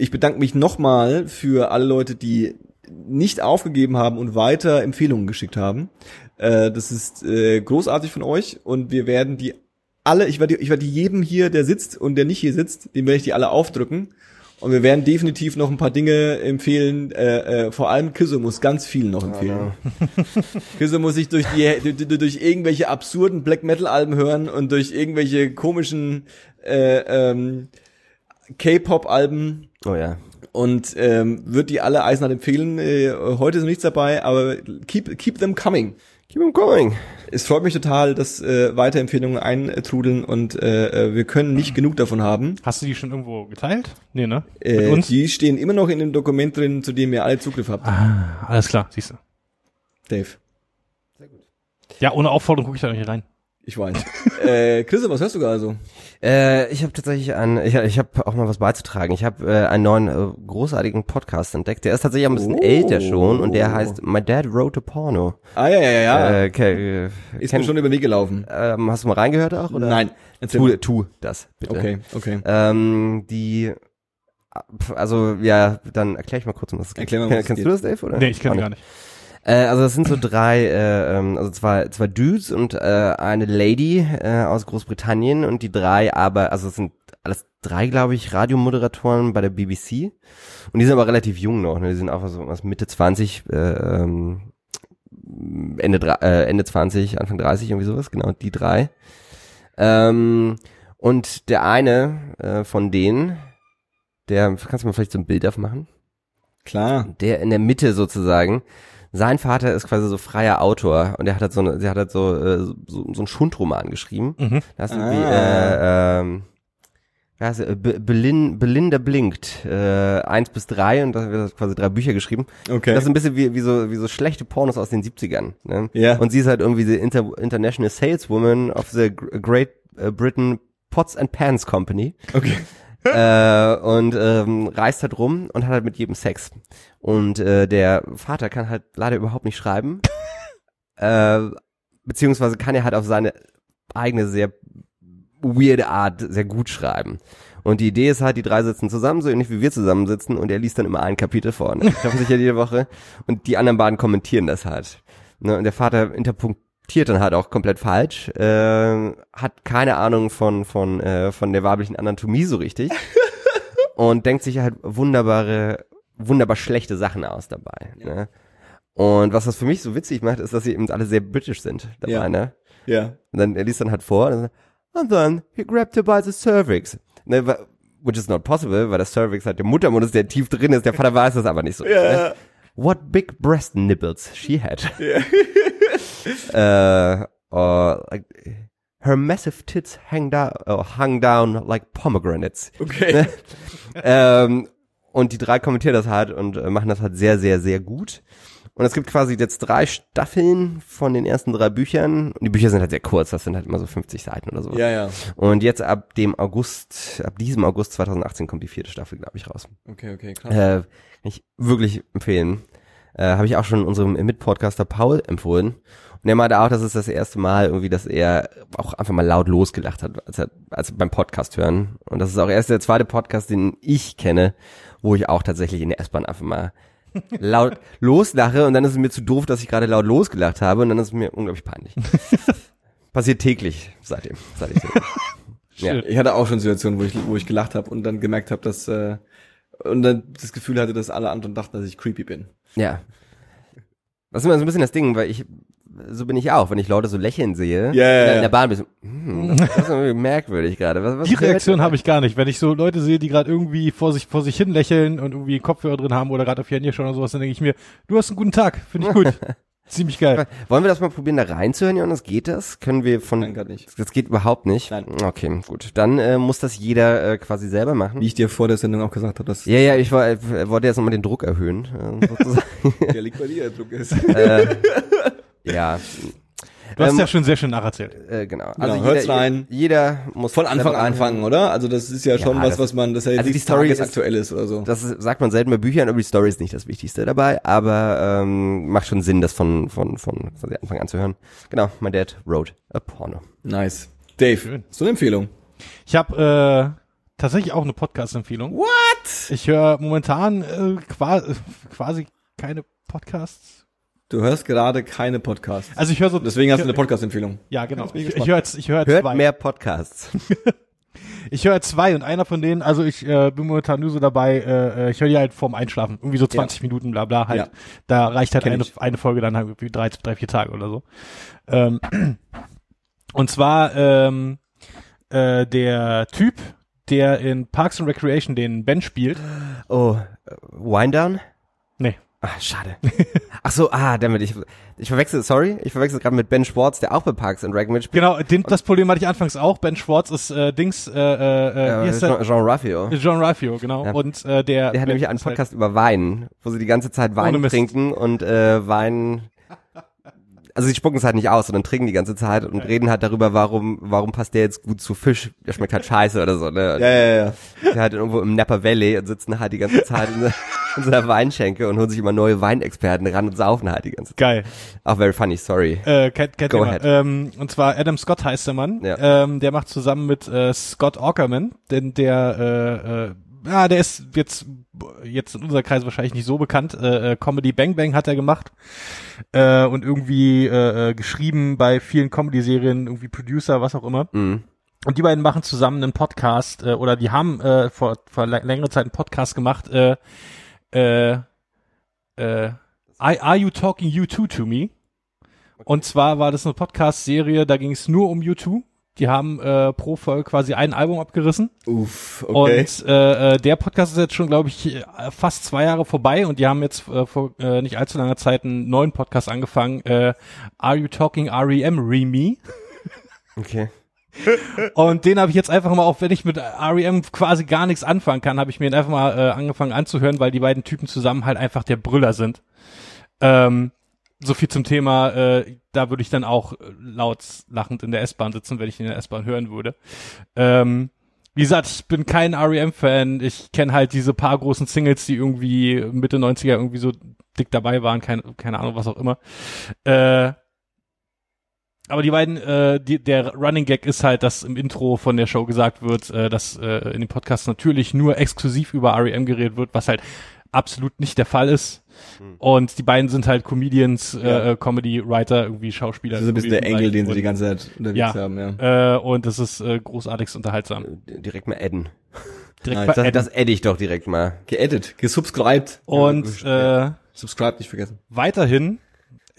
ich bedanke mich nochmal für alle Leute, die nicht aufgegeben haben und weiter Empfehlungen geschickt haben. Äh, das ist äh, großartig von euch und wir werden die alle, ich werde, ich werde jedem hier, der sitzt und der nicht hier sitzt, dem werde ich die alle aufdrücken. Und wir werden definitiv noch ein paar Dinge empfehlen. Äh, äh, vor allem Kisso muss ganz viel noch empfehlen. [LAUGHS] [LAUGHS] Kisso muss sich durch die durch, durch irgendwelche absurden Black Metal Alben hören und durch irgendwelche komischen äh, ähm, K-Pop Alben Oh ja. und ähm, wird die alle eisenhart empfehlen. Äh, heute ist noch nichts dabei, aber keep keep them coming. Keep 'em going. Es freut mich total, dass äh, Weiterempfehlungen eintrudeln und äh, äh, wir können nicht genug davon haben. Hast du die schon irgendwo geteilt? Nee, ne? Mit Äh, uns? die stehen immer noch in dem Dokument drin, zu dem ihr alle Zugriff habt. Ah, alles klar, siehst du. Dave, Ja, ohne Aufforderung gucke ich da nicht rein. ich weiß. [LAUGHS] äh, Chris, was hörst du gerade so? Äh, ich habe tatsächlich einen, ich, ich habe auch mal was beizutragen. Ich habe äh, einen neuen äh, großartigen Podcast entdeckt. Der ist tatsächlich ein bisschen Oh. älter schon und der heißt My Dad Wrote a Porno. Ah ja, ja, ja, ja. Äh, ke- äh, ist kenn- mir schon über den Weg gelaufen. ähm, hast du mal reingehört auch? Oder? Nein. Erzähl Tu, tu das, bitte. Okay, okay. Ähm, die, also ja, dann erkläre ich mal kurz, um was es geht. Erklär mal, was es Kennst geht. du das, Dave? Oder? Nee, ich kenne gar nicht. Äh, also das sind so drei, äh, ähm, also zwei, zwei Dudes und äh, eine Lady äh, aus Großbritannien und die drei aber, also es sind alles drei, glaube ich, Radiomoderatoren bei der BBC und die sind aber relativ jung noch, ne? die sind auch so was Mitte 20, äh, ähm, Ende, äh, Ende 20, Anfang 30, irgendwie sowas, genau, die drei. Ähm, und der eine äh, von denen, der, kannst du mir vielleicht so ein Bild aufmachen? Klar. der in der Mitte sozusagen. Sein Vater ist quasi so freier Autor und der hat halt so, eine, der hat halt so, äh, so, so einen Schundroman geschrieben. Mhm. Da ist Ah. irgendwie, äh, ähm, er? Be Belin, Belinda blinkt, äh, eins bis drei und da wird quasi drei Bücher geschrieben. Okay. Das ist ein bisschen wie, wie so, wie so schlechte Pornos aus den 70ern. Ne? Ja. Und sie ist halt irgendwie die Inter International Saleswoman of the Gr- Great äh, Britain Pots and Pans Company. Okay. Äh, und ähm, reist halt rum und hat halt mit jedem Sex. Und äh, der Vater kann halt leider überhaupt nicht schreiben. [LAUGHS] äh, beziehungsweise kann er halt auf seine eigene sehr weirde Art sehr gut schreiben. Und die Idee ist halt, die drei sitzen zusammen, so ähnlich wie wir zusammensitzen, und er liest dann immer ein Kapitel vor. Und die treffen sich ja jede Woche und die anderen beiden kommentieren das halt. Ne, und der Vater interpunktiert dann halt auch komplett falsch, äh, hat keine Ahnung von, von, äh, von der weiblichen Anatomie so richtig [LAUGHS] und denkt sich halt wunderbare, wunderbar schlechte Sachen aus dabei. Ne? Und was das für mich so witzig macht, ist, dass sie eben alle sehr britisch sind dabei, Ja. ne? Ja. Und dann, er liest dann halt vor, und, dann, and then he grabbed her by the cervix. Ne, which is not possible, weil der cervix halt der Muttermund ist, der tief drin ist, der Vater weiß das aber nicht so. Ne? What big breast nipples she had. [LAUGHS] äh, or, like, her massive tits hang down, uh, hung down like pomegranates. Okay. [LAUGHS] ähm, und die drei kommentieren das halt und äh, machen das halt sehr, sehr, sehr gut. Und es gibt quasi jetzt drei Staffeln von den ersten drei Büchern. Und die Bücher sind halt sehr kurz, das sind halt immer so 50 Seiten oder so. Ja, ja. Und jetzt ab dem August, ab diesem August 2018 kommt die vierte Staffel, glaube ich, raus. Okay, okay, krass. Äh, kann ich wirklich empfehlen. Äh, Habe ich auch schon unserem Mitpodcaster Paul empfohlen. Und er meinte auch, das ist das erste Mal irgendwie, dass er auch einfach mal laut losgelacht hat, als er, als beim Podcast hören. Und das ist auch erst der zweite Podcast, den ich kenne, wo ich auch tatsächlich in der S-Bahn einfach mal [LAUGHS] laut loslache und dann ist es mir zu doof, dass ich gerade laut losgelacht habe und dann ist es mir unglaublich peinlich. [LAUGHS] Passiert täglich seitdem. Seit ich [LAUGHS] ja. Ich hatte auch schon Situationen, wo ich, wo ich gelacht habe und dann gemerkt habe, dass äh, und dann das Gefühl hatte, dass alle anderen dachten, dass ich creepy bin. Ja. Das ist immer so ein bisschen das Ding, weil ich, so bin ich auch, wenn ich Leute so lächeln sehe, Ja, ja, in, der- Bahn bin ich so, hm, [LAUGHS] das ist merkwürdig gerade. Was, was Die Reaktion habe ich gar nicht. Wenn ich so Leute sehe, die gerade irgendwie vor sich, vor sich hin lächeln und irgendwie Kopfhörer drin haben oder gerade auf ihr Handy schauen oder sowas, dann denke ich mir, du hast einen guten Tag, finde ich gut. [LAUGHS] Ziemlich geil. Wollen wir das mal probieren, da reinzuhören, Jonas? Geht das? Können wir von, Nein, gerade nicht. das geht überhaupt nicht? Nein. Okay, gut. Dann äh, muss das jeder äh, quasi selber machen. Wie ich dir vor der Sendung auch gesagt habe, dass Ja, ja, ich war, äh, wollte jetzt nochmal den Druck erhöhen, äh, [LAUGHS] sozusagen. der liegt bei dir, der Druck ist. äh, ja, [LAUGHS] Du hast Ähm, ja schon sehr schön nacherzählt. äh, genau. Genau, jeder, hört's rein. Jeder muss Von Anfang an anfangen, oder? Also das ist ja schon Ja, was, das- was man, das ist ja also die Story ist- aktuelles oder so. Das ist, sagt man selten bei Büchern, aber die Story ist nicht das Wichtigste dabei, aber ähm, macht schon Sinn, das von, von, von quasi Anfang an zu hören. Genau, my dad wrote a porno. Nice. Dave, Schön. so eine Empfehlung. Ich habe äh, tatsächlich auch eine Podcast-Empfehlung. What? Ich höre momentan äh, quasi, quasi keine Podcasts. Du hörst gerade keine Podcasts. Also ich höre so. Deswegen hast du eine Podcast-Empfehlung. Ja, genau. Ich, ich höre jetzt, ich höre Hört zwei. mehr Podcasts. [LAUGHS] Ich höre zwei und einer von denen, also ich äh, bin momentan nur so dabei, äh, äh, ich höre die halt vorm Einschlafen, irgendwie so 20 Minuten, bla bla halt. Ja. Da reicht halt Kenn eine, ich. eine Folge dann halt irgendwie drei, drei, vier Tage oder so. Ähm, [CLEARS THROAT] und zwar ähm, äh, der Typ, der in Parks and Recreation den Ben spielt. Oh, äh, Winedown? Nee. Ah, schade. [LAUGHS] Ach so, ah, damit ich, ich verwechsel, sorry, ich verwechsel gerade mit Ben Schwartz, der auch bei Parks and Rec mitspielt. Genau, den, das Problem hatte ich anfangs auch. Ben Schwartz ist äh, Dings, äh, äh, äh, Jean? Jean Raffio. John Raffio, genau. Ja. Und äh, der, Der hat nämlich einen halt- Podcast über Wein, wo sie die ganze Zeit Wein trinken und äh, Wein. Also sie spucken es halt nicht aus, sondern trinken die ganze Zeit und reden halt darüber, warum warum passt der jetzt gut zu Fisch, der schmeckt halt scheiße oder so. Ne? Ja, ja, ja. Der halt irgendwo im Napa Valley und sitzen halt die ganze Zeit in, so- [LAUGHS] in so einer Weinschenke und holen sich immer neue Weinexperten ran und saufen halt die ganze Zeit. Geil. Auch very funny, sorry. Äh, kennt, kennt Go ahead. Ähm, und zwar Adam Scott heißt der Mann. Ja. Ähm, der macht zusammen mit äh, Scott Aukerman, denn der, äh, äh, ja, der ist jetzt jetzt in unserer Kreis wahrscheinlich nicht so bekannt. Äh, äh, Comedy Bang Bang hat er gemacht äh, und irgendwie äh, äh, geschrieben bei vielen Comedy-Serien, irgendwie Producer, was auch immer. Mhm. Und die beiden machen zusammen einen Podcast äh, oder die haben äh, vor, vor lä- längerer Zeit einen Podcast gemacht. Äh, äh, äh, Are You Talking U2 to Me? Und zwar war das eine Podcast-Serie, da ging es nur um U2. Die haben äh, pro Folge quasi ein Album abgerissen. Uff, okay. Und äh, äh, der Podcast ist jetzt schon, glaube ich, fast zwei Jahre vorbei und die haben jetzt äh, vor äh, nicht allzu langer Zeit einen neuen Podcast angefangen. Äh, Are You Talking REM Remy? Okay. [LAUGHS] Und den habe ich jetzt einfach mal, auch wenn ich mit REM quasi gar nichts anfangen kann, habe ich mir den einfach mal äh, angefangen anzuhören, weil die beiden Typen zusammen halt einfach der Brüller sind. Ähm, so viel zum Thema, äh, da würde ich dann auch laut lachend in der S-Bahn sitzen, wenn ich in der S-Bahn hören würde. Ähm, wie gesagt, ich bin kein REM-Fan. Ich kenne halt diese paar großen Singles, die irgendwie Mitte 90er irgendwie so dick dabei waren, keine, keine Ahnung, was auch immer. Äh, aber die beiden, äh, die, der Running Gag ist halt, dass im Intro von der Show gesagt wird, äh, dass äh, in dem Podcast natürlich nur exklusiv über REM geredet wird, was halt absolut nicht der Fall ist. Hm. Und die beiden sind halt Comedians, äh, Comedy Writer, irgendwie Schauspieler. Das ist ein bisschen der Engel, den sie und, die ganze Zeit unterwegs Ja. haben, ja. äh, und das ist äh, großartigst unterhaltsam. Direkt mal adden. [LAUGHS] Direkt Nein, bei Das, Adam. das adde ich doch direkt mal. Geedit, gesubscribed. Und ja, äh, subscribe nicht vergessen. weiterhin,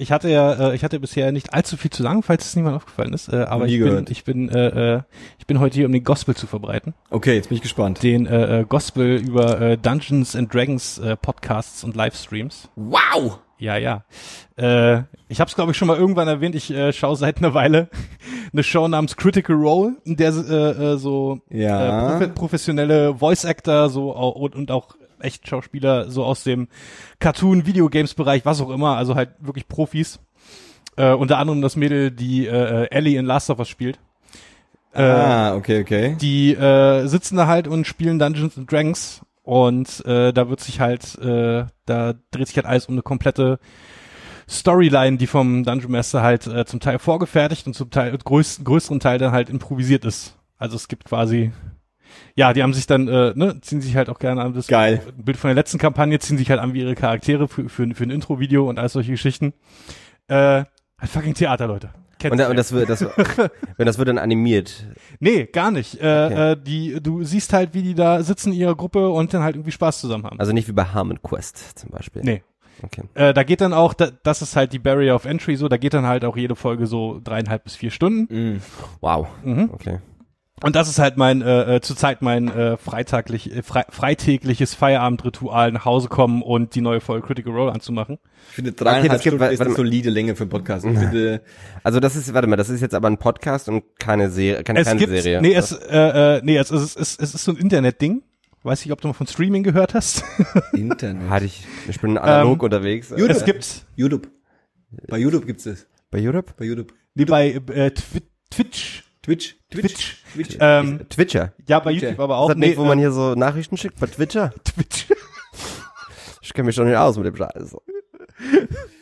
ich hatte ja, äh, ich hatte bisher nicht allzu viel zu sagen, falls es niemand aufgefallen ist, äh, aber ich bin, ich bin, äh, äh, ich bin heute hier, um den Gospel zu verbreiten. Okay, jetzt bin ich gespannt. Den äh, äh, Gospel über äh, Dungeons and Dragons äh, Podcasts und Livestreams. Wow! Ja, ja. Äh, ich habe es, glaube ich, schon mal irgendwann erwähnt. Ich äh, schaue seit einer Weile [LAUGHS] eine Show namens Critical Role, in der äh, äh, so Ja. äh, profe professionelle Voice Actor so und, und auch echt Schauspieler so aus dem Cartoon, Videogames-Bereich, was auch immer, also halt wirklich Profis. Äh, unter anderem das Mädel, die äh, äh, Ellie in Last of Us spielt. Äh, ah, okay, okay. die äh, sitzen da halt und spielen Dungeons and Dragons und äh, da wird sich halt, äh, da dreht sich halt alles um eine komplette Storyline, die vom Dungeon Master halt äh, zum Teil vorgefertigt und zum Teil größten, größeren Teil dann halt improvisiert ist. Also es gibt quasi, ja, die haben sich dann, äh, ne, ziehen sich halt auch gerne an das Geil. Bild von der letzten Kampagne, ziehen sich halt an wie ihre Charaktere für, für, für ein Intro-Video und all solche Geschichten. Äh, halt fucking Theater, Leute. Kennt Und, da- und das wird, das, wenn das wird dann animiert. Nee, gar nicht. Äh, Okay. äh, die, du siehst halt, wie die da sitzen in ihrer Gruppe und dann halt irgendwie Spaß zusammen haben. Also nicht wie bei Harmon Quest zum Beispiel. nee. Okay. Äh, da geht dann auch, da, das ist halt die Barrier of Entry so, da geht dann halt auch jede Folge so dreieinhalb bis vier Stunden. Mm. Wow. Mhm. Okay. Und das ist halt mein, äh, äh, zurzeit mein äh, freitaglich, äh, frei, freitägliches Feierabendritual, nach Hause kommen und die neue Folge Critical Role anzumachen. Ich finde, dreieinhalb das gibt- Stunden ist eine solide Länge für einen Podcast. Ich finde, Also das ist, warte mal, das ist jetzt aber ein Podcast und keine Serie, keine Es gibt, Fernsehserie. nee, es, äh, äh, nee, es, es, es, es ist so ein Internetding. Weiß nicht, ob du mal von Streaming gehört hast. [LAUGHS] Internet. Hatte ich, ich bin analog Ähm, unterwegs. YouTube. es gibt, YouTube. Bei YouTube gibt's das. Bei Europe? Bei YouTube. nee, bei äh, Twi Twitch, Twitch. Twitch, Twitch. ähm, Twitcher. ja, bei Twitch. YouTube aber Ist auch. das nicht, wo man äh, hier so Nachrichten schickt? Bei Twitcher? [LAUGHS] Twitch. [LAUGHS] Ich kenne mich schon nicht aus mit dem Scheiß.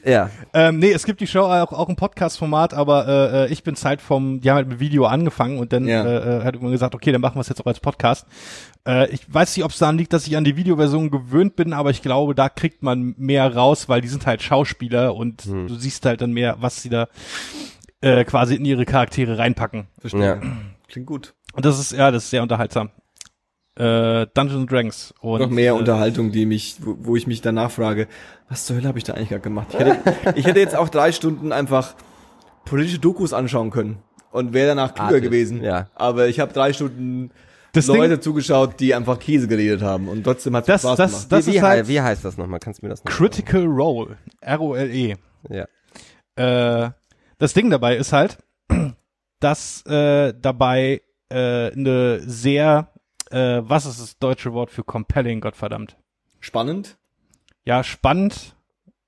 Ja. Ähm, nee, es gibt die Show auch, auch im Podcast-Format, aber äh, äh, ich bin halt vom, die haben halt mit Video angefangen und dann Ja. äh, äh, hat irgendwann gesagt, okay, dann machen wir es jetzt auch als Podcast. Äh, ich weiß nicht, ob es daran liegt, dass ich an die Videoversion gewöhnt bin, aber ich glaube, da kriegt man mehr raus, weil die sind halt Schauspieler und du siehst halt dann mehr, was sie da äh, quasi in ihre Charaktere reinpacken. Verstehe. Ja. [CLEARS THROAT] Klingt gut. Und das ist, ja, das ist sehr unterhaltsam. Äh, Dungeons and Dragons. Und, Noch mehr äh, Unterhaltung, die mich, wo, wo ich mich danach frage, was zur Hölle habe ich da eigentlich gerade gemacht? Ich hätte, [LAUGHS] ich hätte jetzt auch drei Stunden einfach politische Dokus anschauen können und wäre danach klüger Artig, gewesen. ja. Aber ich habe drei Stunden Das Leute Ding- zugeschaut, die einfach Käse geredet haben und trotzdem hat es Das- Spaß das- gemacht. das wie, ist wie, halt- wie heißt das nochmal? Kannst du mir das noch Critical Role. R-O-L-E. Ja. äh, das Ding dabei ist halt, [CLEARS THROAT] dass äh, dabei äh, eine sehr, äh, was ist das deutsche Wort für compelling, Gottverdammt? Spannend. Ja, spannend,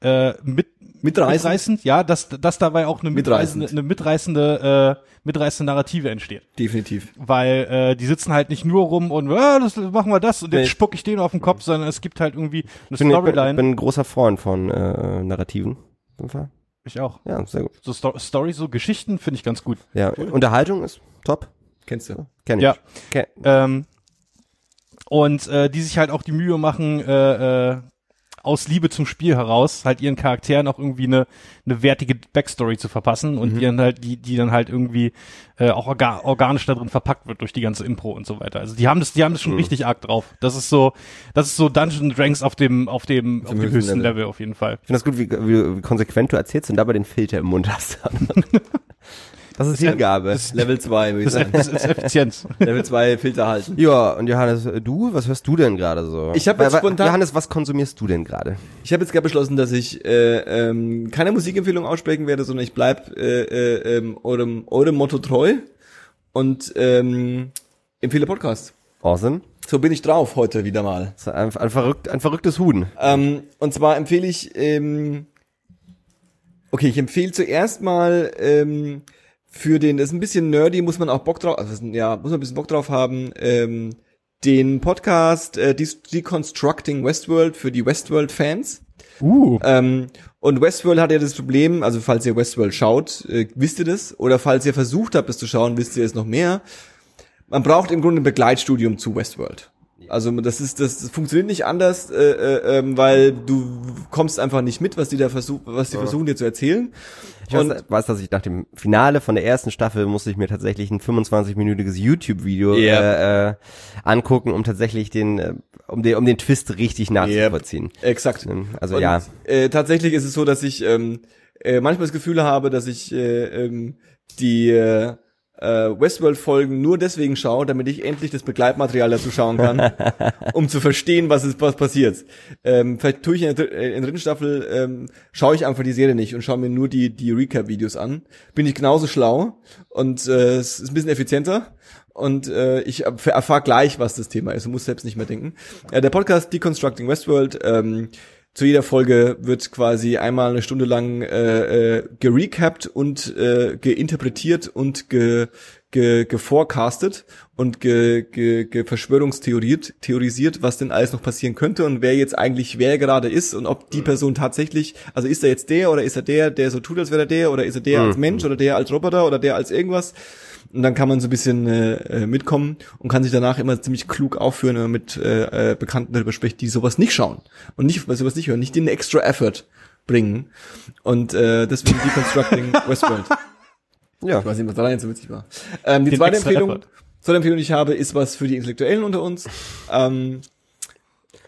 äh, mit, Mitreißend. mitreißend, ja, dass, dass dabei auch eine mitreißende, Mitreißend. eine mitreißende, äh, mitreißende Narrative entsteht. Definitiv. Weil äh, die sitzen halt nicht nur rum und äh, das, machen wir das und jetzt Nee. spuck ich den auf den Kopf, sondern es gibt halt irgendwie eine Ich bin, ich bin, Storyline. ich bin ein großer Freund von äh, Narrativen. Auf jeden Fall. Ich auch. Ja, sehr gut. So Sto Stories, so Geschichten finde ich ganz gut. Ja, Unterhaltung ist top. Kennst du? Kenn ich. Ja. Kenn, Ähm, und äh, die sich halt auch die Mühe machen, äh, äh, aus Liebe zum Spiel heraus halt ihren Charakteren auch irgendwie eine, eine wertige Backstory zu verpassen und die dann halt, die, die dann halt irgendwie äh, auch orga organisch da drin verpackt wird durch die ganze Impro und so weiter. Also die haben das, die haben das schon richtig arg drauf. Das ist so, das ist so Dungeon Dragons auf dem, auf dem, auf dem höchsten höchsten Level. Level auf jeden Fall. Ich finde das gut, wie, wie, wie konsequent du erzählst und dabei den Filter im Mund hast. [LAUGHS] [LAUGHS] das ist Hingabe. Level 2, würde ich Das ist, sagen. das ist Effizienz. Level 2 Filter halten. Ja, und Johannes, du, was hörst du denn gerade so? Ich hab jetzt spontan- Johannes, was konsumierst du denn gerade? Ich habe jetzt gerade beschlossen, dass ich äh, ähm, keine Musikempfehlung aussprechen werde, sondern ich bleib äh, äh, ähm, eurem, eurem Motto treu und ähm, empfehle Podcast. Awesome. So bin ich drauf heute wieder mal. Das ist ein, ein, verrückt, ein verrücktes Huhn. Ähm, und zwar empfehle ich ähm, Okay, ich empfehle zuerst mal ähm, für den, das ist ein bisschen nerdy, muss man auch Bock drauf, also ja, muss man ein bisschen Bock drauf haben, ähm, den Podcast äh, Deconstructing Westworld für die Westworld-Fans. Uh. Ähm, und Westworld hat ja das Problem, also falls ihr Westworld schaut, äh, wisst ihr das? Oder falls ihr versucht habt, es zu schauen, wisst ihr es noch mehr. Man braucht im Grunde ein Begleitstudium zu Westworld. Also das ist das, funktioniert nicht anders, äh, äh, ähm, weil du kommst einfach nicht mit, was die da versuchen, was die versuchen dir zu erzählen. Ich weiß, weiß, dass ich nach dem Finale von der ersten Staffel musste ich mir tatsächlich ein 25-minütiges YouTube-Video Ja. äh, äh, angucken, um tatsächlich den, äh, um den, um den Twist richtig nachzuvollziehen. Exakt. Also Und, ja. Äh, tatsächlich ist es so, dass ich ähm, äh, manchmal das Gefühl habe, dass ich äh, ähm, die äh, Westworld-Folgen nur deswegen schaue, damit ich endlich das Begleitmaterial dazu schauen kann, [LAUGHS] um zu verstehen, was ist, was passiert. Ähm, vielleicht tue ich in der, äh, in der dritten Staffel, ähm, schaue ich einfach die Serie nicht und schaue mir nur die, die Recap-Videos an. Bin ich genauso schlau und äh, es ist ein bisschen effizienter. Und äh, ich erf- erfahre gleich, was das Thema ist und muss selbst nicht mehr denken. Äh, der Podcast Deconstructing Westworld, ähm, zu jeder Folge wird quasi einmal eine Stunde lang äh, äh, gerecapt und äh, geinterpretiert und ge, ge, geforecastet und ge, ge, ge verschwörungstheoriert, theorisiert, was denn alles noch passieren könnte und wer jetzt eigentlich wer gerade ist und ob die Person tatsächlich, also ist er jetzt der oder ist er der, der so tut, als wäre er der oder ist er der als Mensch oder der als Roboter oder der als irgendwas. Und dann kann man so ein bisschen äh, äh, mitkommen und kann sich danach immer ziemlich klug aufführen, wenn man mit äh, äh, Bekannten darüber spricht, die sowas nicht schauen und nicht sowas nicht hören, nicht den extra Effort bringen. Und äh, deswegen Deconstructing [LAUGHS] Westworld. Ja. Ich weiß nicht, was da jetzt so witzig war. Ähm, die Den zweite Empfehlung, Effort. zweite Empfehlung, die ich habe, ist was für die Intellektuellen unter uns. Ähm,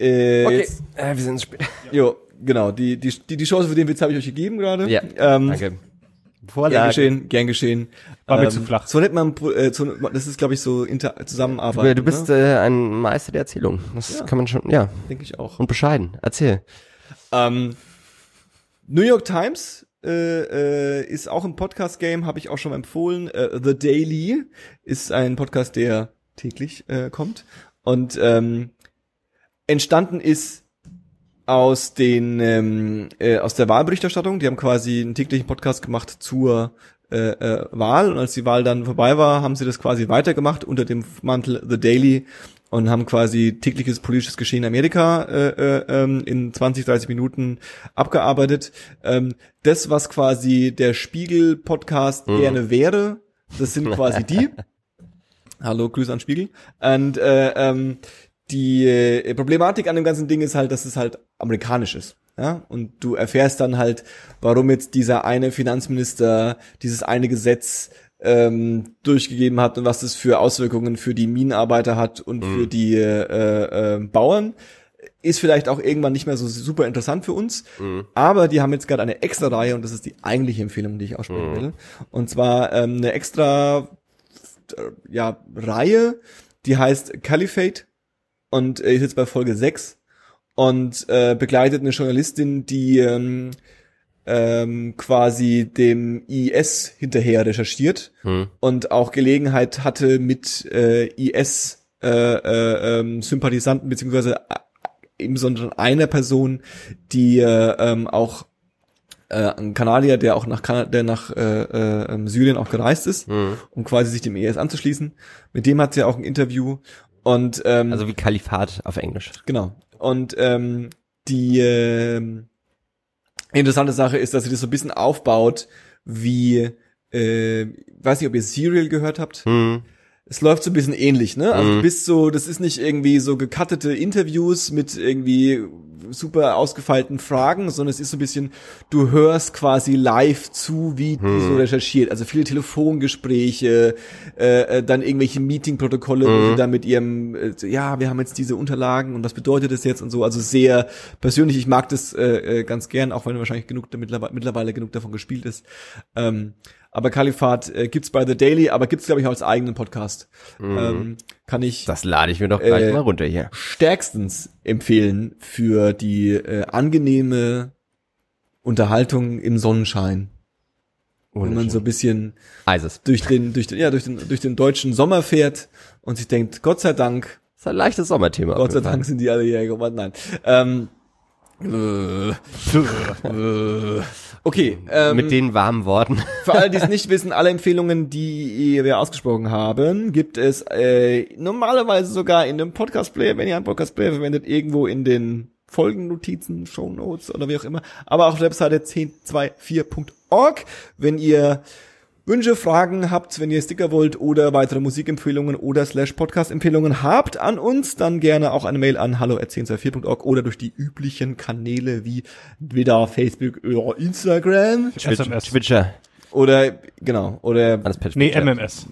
äh, Okay, jetzt- äh, wir sind spät. Jo, genau. Die, die, die, die Chance für den Witz habe ich euch gegeben gerade. Ja, ähm, danke. Gern Vorlage. geschehen, gern geschehen. War mir Ähm, zu flach. So nennt man, äh, so, das ist, glaube ich, so inter Zusammenarbeit. Du, bist ne? äh, ein Meister der Erzählung. Das kann man schon, ja. denke ich auch. Und bescheiden. Erzähl. Ähm, New York Times äh, äh, ist auch ein Podcast-Game, habe ich auch schon mal empfohlen. Äh, The Daily ist ein Podcast, der täglich äh, kommt. Und ähm, entstanden ist aus den ähm, äh, aus der Wahlberichterstattung. Die haben quasi einen täglichen Podcast gemacht zur äh, äh, Wahl und als die Wahl dann vorbei war, haben sie das quasi weitergemacht unter dem Mantel The Daily und haben quasi tägliches politisches Geschehen in Amerika äh, äh, ähm, in 20, 30 Minuten abgearbeitet. Ähm, das, was quasi der Spiegel-Podcast gerne wäre, das sind quasi die. [LAUGHS] Hallo, Grüße an Spiegel. Und äh, ähm, die äh, Problematik an dem ganzen Ding ist halt, dass es halt amerikanisch ist. Ja, und du erfährst dann halt, warum jetzt dieser eine Finanzminister dieses eine Gesetz ähm, durchgegeben hat und was das für Auswirkungen für die Minenarbeiter hat und für die äh, äh, Bauern. Ist vielleicht auch irgendwann nicht mehr so super interessant für uns, aber die haben jetzt gerade eine extra Reihe und das ist die eigentliche Empfehlung, die ich aussprechen will. Und zwar ähm, eine extra ja, Reihe, die heißt Caliphate und äh, ist jetzt bei Folge 6 und äh, begleitet eine Journalistin, die ähm, ähm, quasi dem IS hinterher recherchiert Hm. und auch Gelegenheit hatte mit äh, IS äh, äh, ähm, Sympathisanten beziehungsweise äh, im Besonderen einer Person, die äh, ähm, auch äh, ein Kanadier, der auch nach Kanada, der nach äh, äh, ähm, Syrien auch gereist ist, Hm. um quasi sich dem IS anzuschließen. Mit dem hat sie auch ein Interview und ähm, Also wie Kalifat auf Englisch. Genau. Und ähm, die ähm, interessante Sache ist, dass sie das so ein bisschen aufbaut, wie, äh, weiß nicht, ob ihr Serial gehört habt. Hm. Es läuft so ein bisschen ähnlich, ne? Also Mhm. du bist so, das ist nicht irgendwie so gecuttete Interviews mit irgendwie super ausgefeilten Fragen, sondern es ist so ein bisschen, du hörst quasi live zu, wie die so recherchiert. Also viele Telefongespräche, äh, äh, dann irgendwelche Meetingprotokolle, wo sie dann mit ihrem, äh, ja, wir haben jetzt diese Unterlagen und was bedeutet das jetzt und so. Also sehr persönlich, ich mag das äh, äh, ganz gern, auch wenn wahrscheinlich genug mittlerweile, mittlerweile genug davon gespielt ist. Ähm, aber Kalifat äh, gibt's bei The Daily, aber gibt's glaube ich auch als eigenen Podcast. Ähm, kann ich Das lade ich mir doch gleich Äh, mal runter hier. stärkstens empfehlen für die äh, angenehme Unterhaltung im Sonnenschein. Wenn man so ein bisschen Eises. durch den, durch den, ja, durch den, durch den deutschen Sommer fährt und sich denkt, Gott sei Dank, Das ist ein leichtes Sommerthema. Gott sei. Dank sind die alle hierher gekommen. Nein. Ähm, Äh, äh. Okay, ähm, Mit den warmen Worten. für alle, die es nicht wissen, alle Empfehlungen, die wir ausgesprochen haben, gibt es äh, normalerweise sogar in dem Podcast-Player, wenn ihr einen Podcast-Player verwendet, irgendwo in den Folgennotizen, Shownotes oder wie auch immer, aber auch auf der Webseite 1024.org, wenn ihr Wünsche, Fragen habt, wenn ihr Sticker wollt oder weitere Musikempfehlungen oder slash Podcast-Empfehlungen habt an uns, dann gerne auch eine Mail an hallo.1024.org oder durch die üblichen Kanäle wie Twitter, Facebook oder Instagram SMS. Twitcher. oder genau oder Alles per Nee. MMS.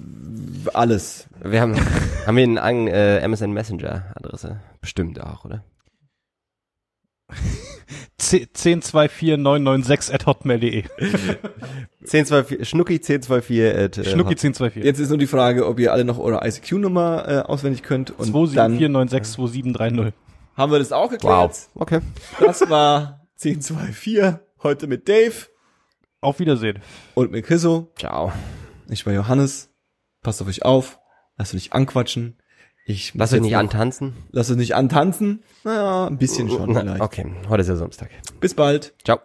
alles. Wir haben, [LAUGHS] haben wir einen äh, MSN Messenger Adresse? Bestimmt auch, oder? [LAUGHS] 1024996 at hotmail.de. 1024, Schnucki 1024 at, äh, Schnucki 1024. Jetzt ist nur die Frage, ob ihr alle noch eure ICQ-Nummer äh, auswendig könnt und dann 274962730. haben wir das auch geklärt. Wow. Okay. Das war 1024 heute mit Dave Auf Wiedersehen. und mit Chriso. Ciao. Ich war Johannes. Passt auf euch auf. Lasst euch nicht anquatschen. Ich Lass euch nicht noch- antanzen. Lasst euch nicht antanzen. Naja, ein bisschen schon Na, vielleicht. Okay, heute ist ja Samstag. Bis bald. Ciao.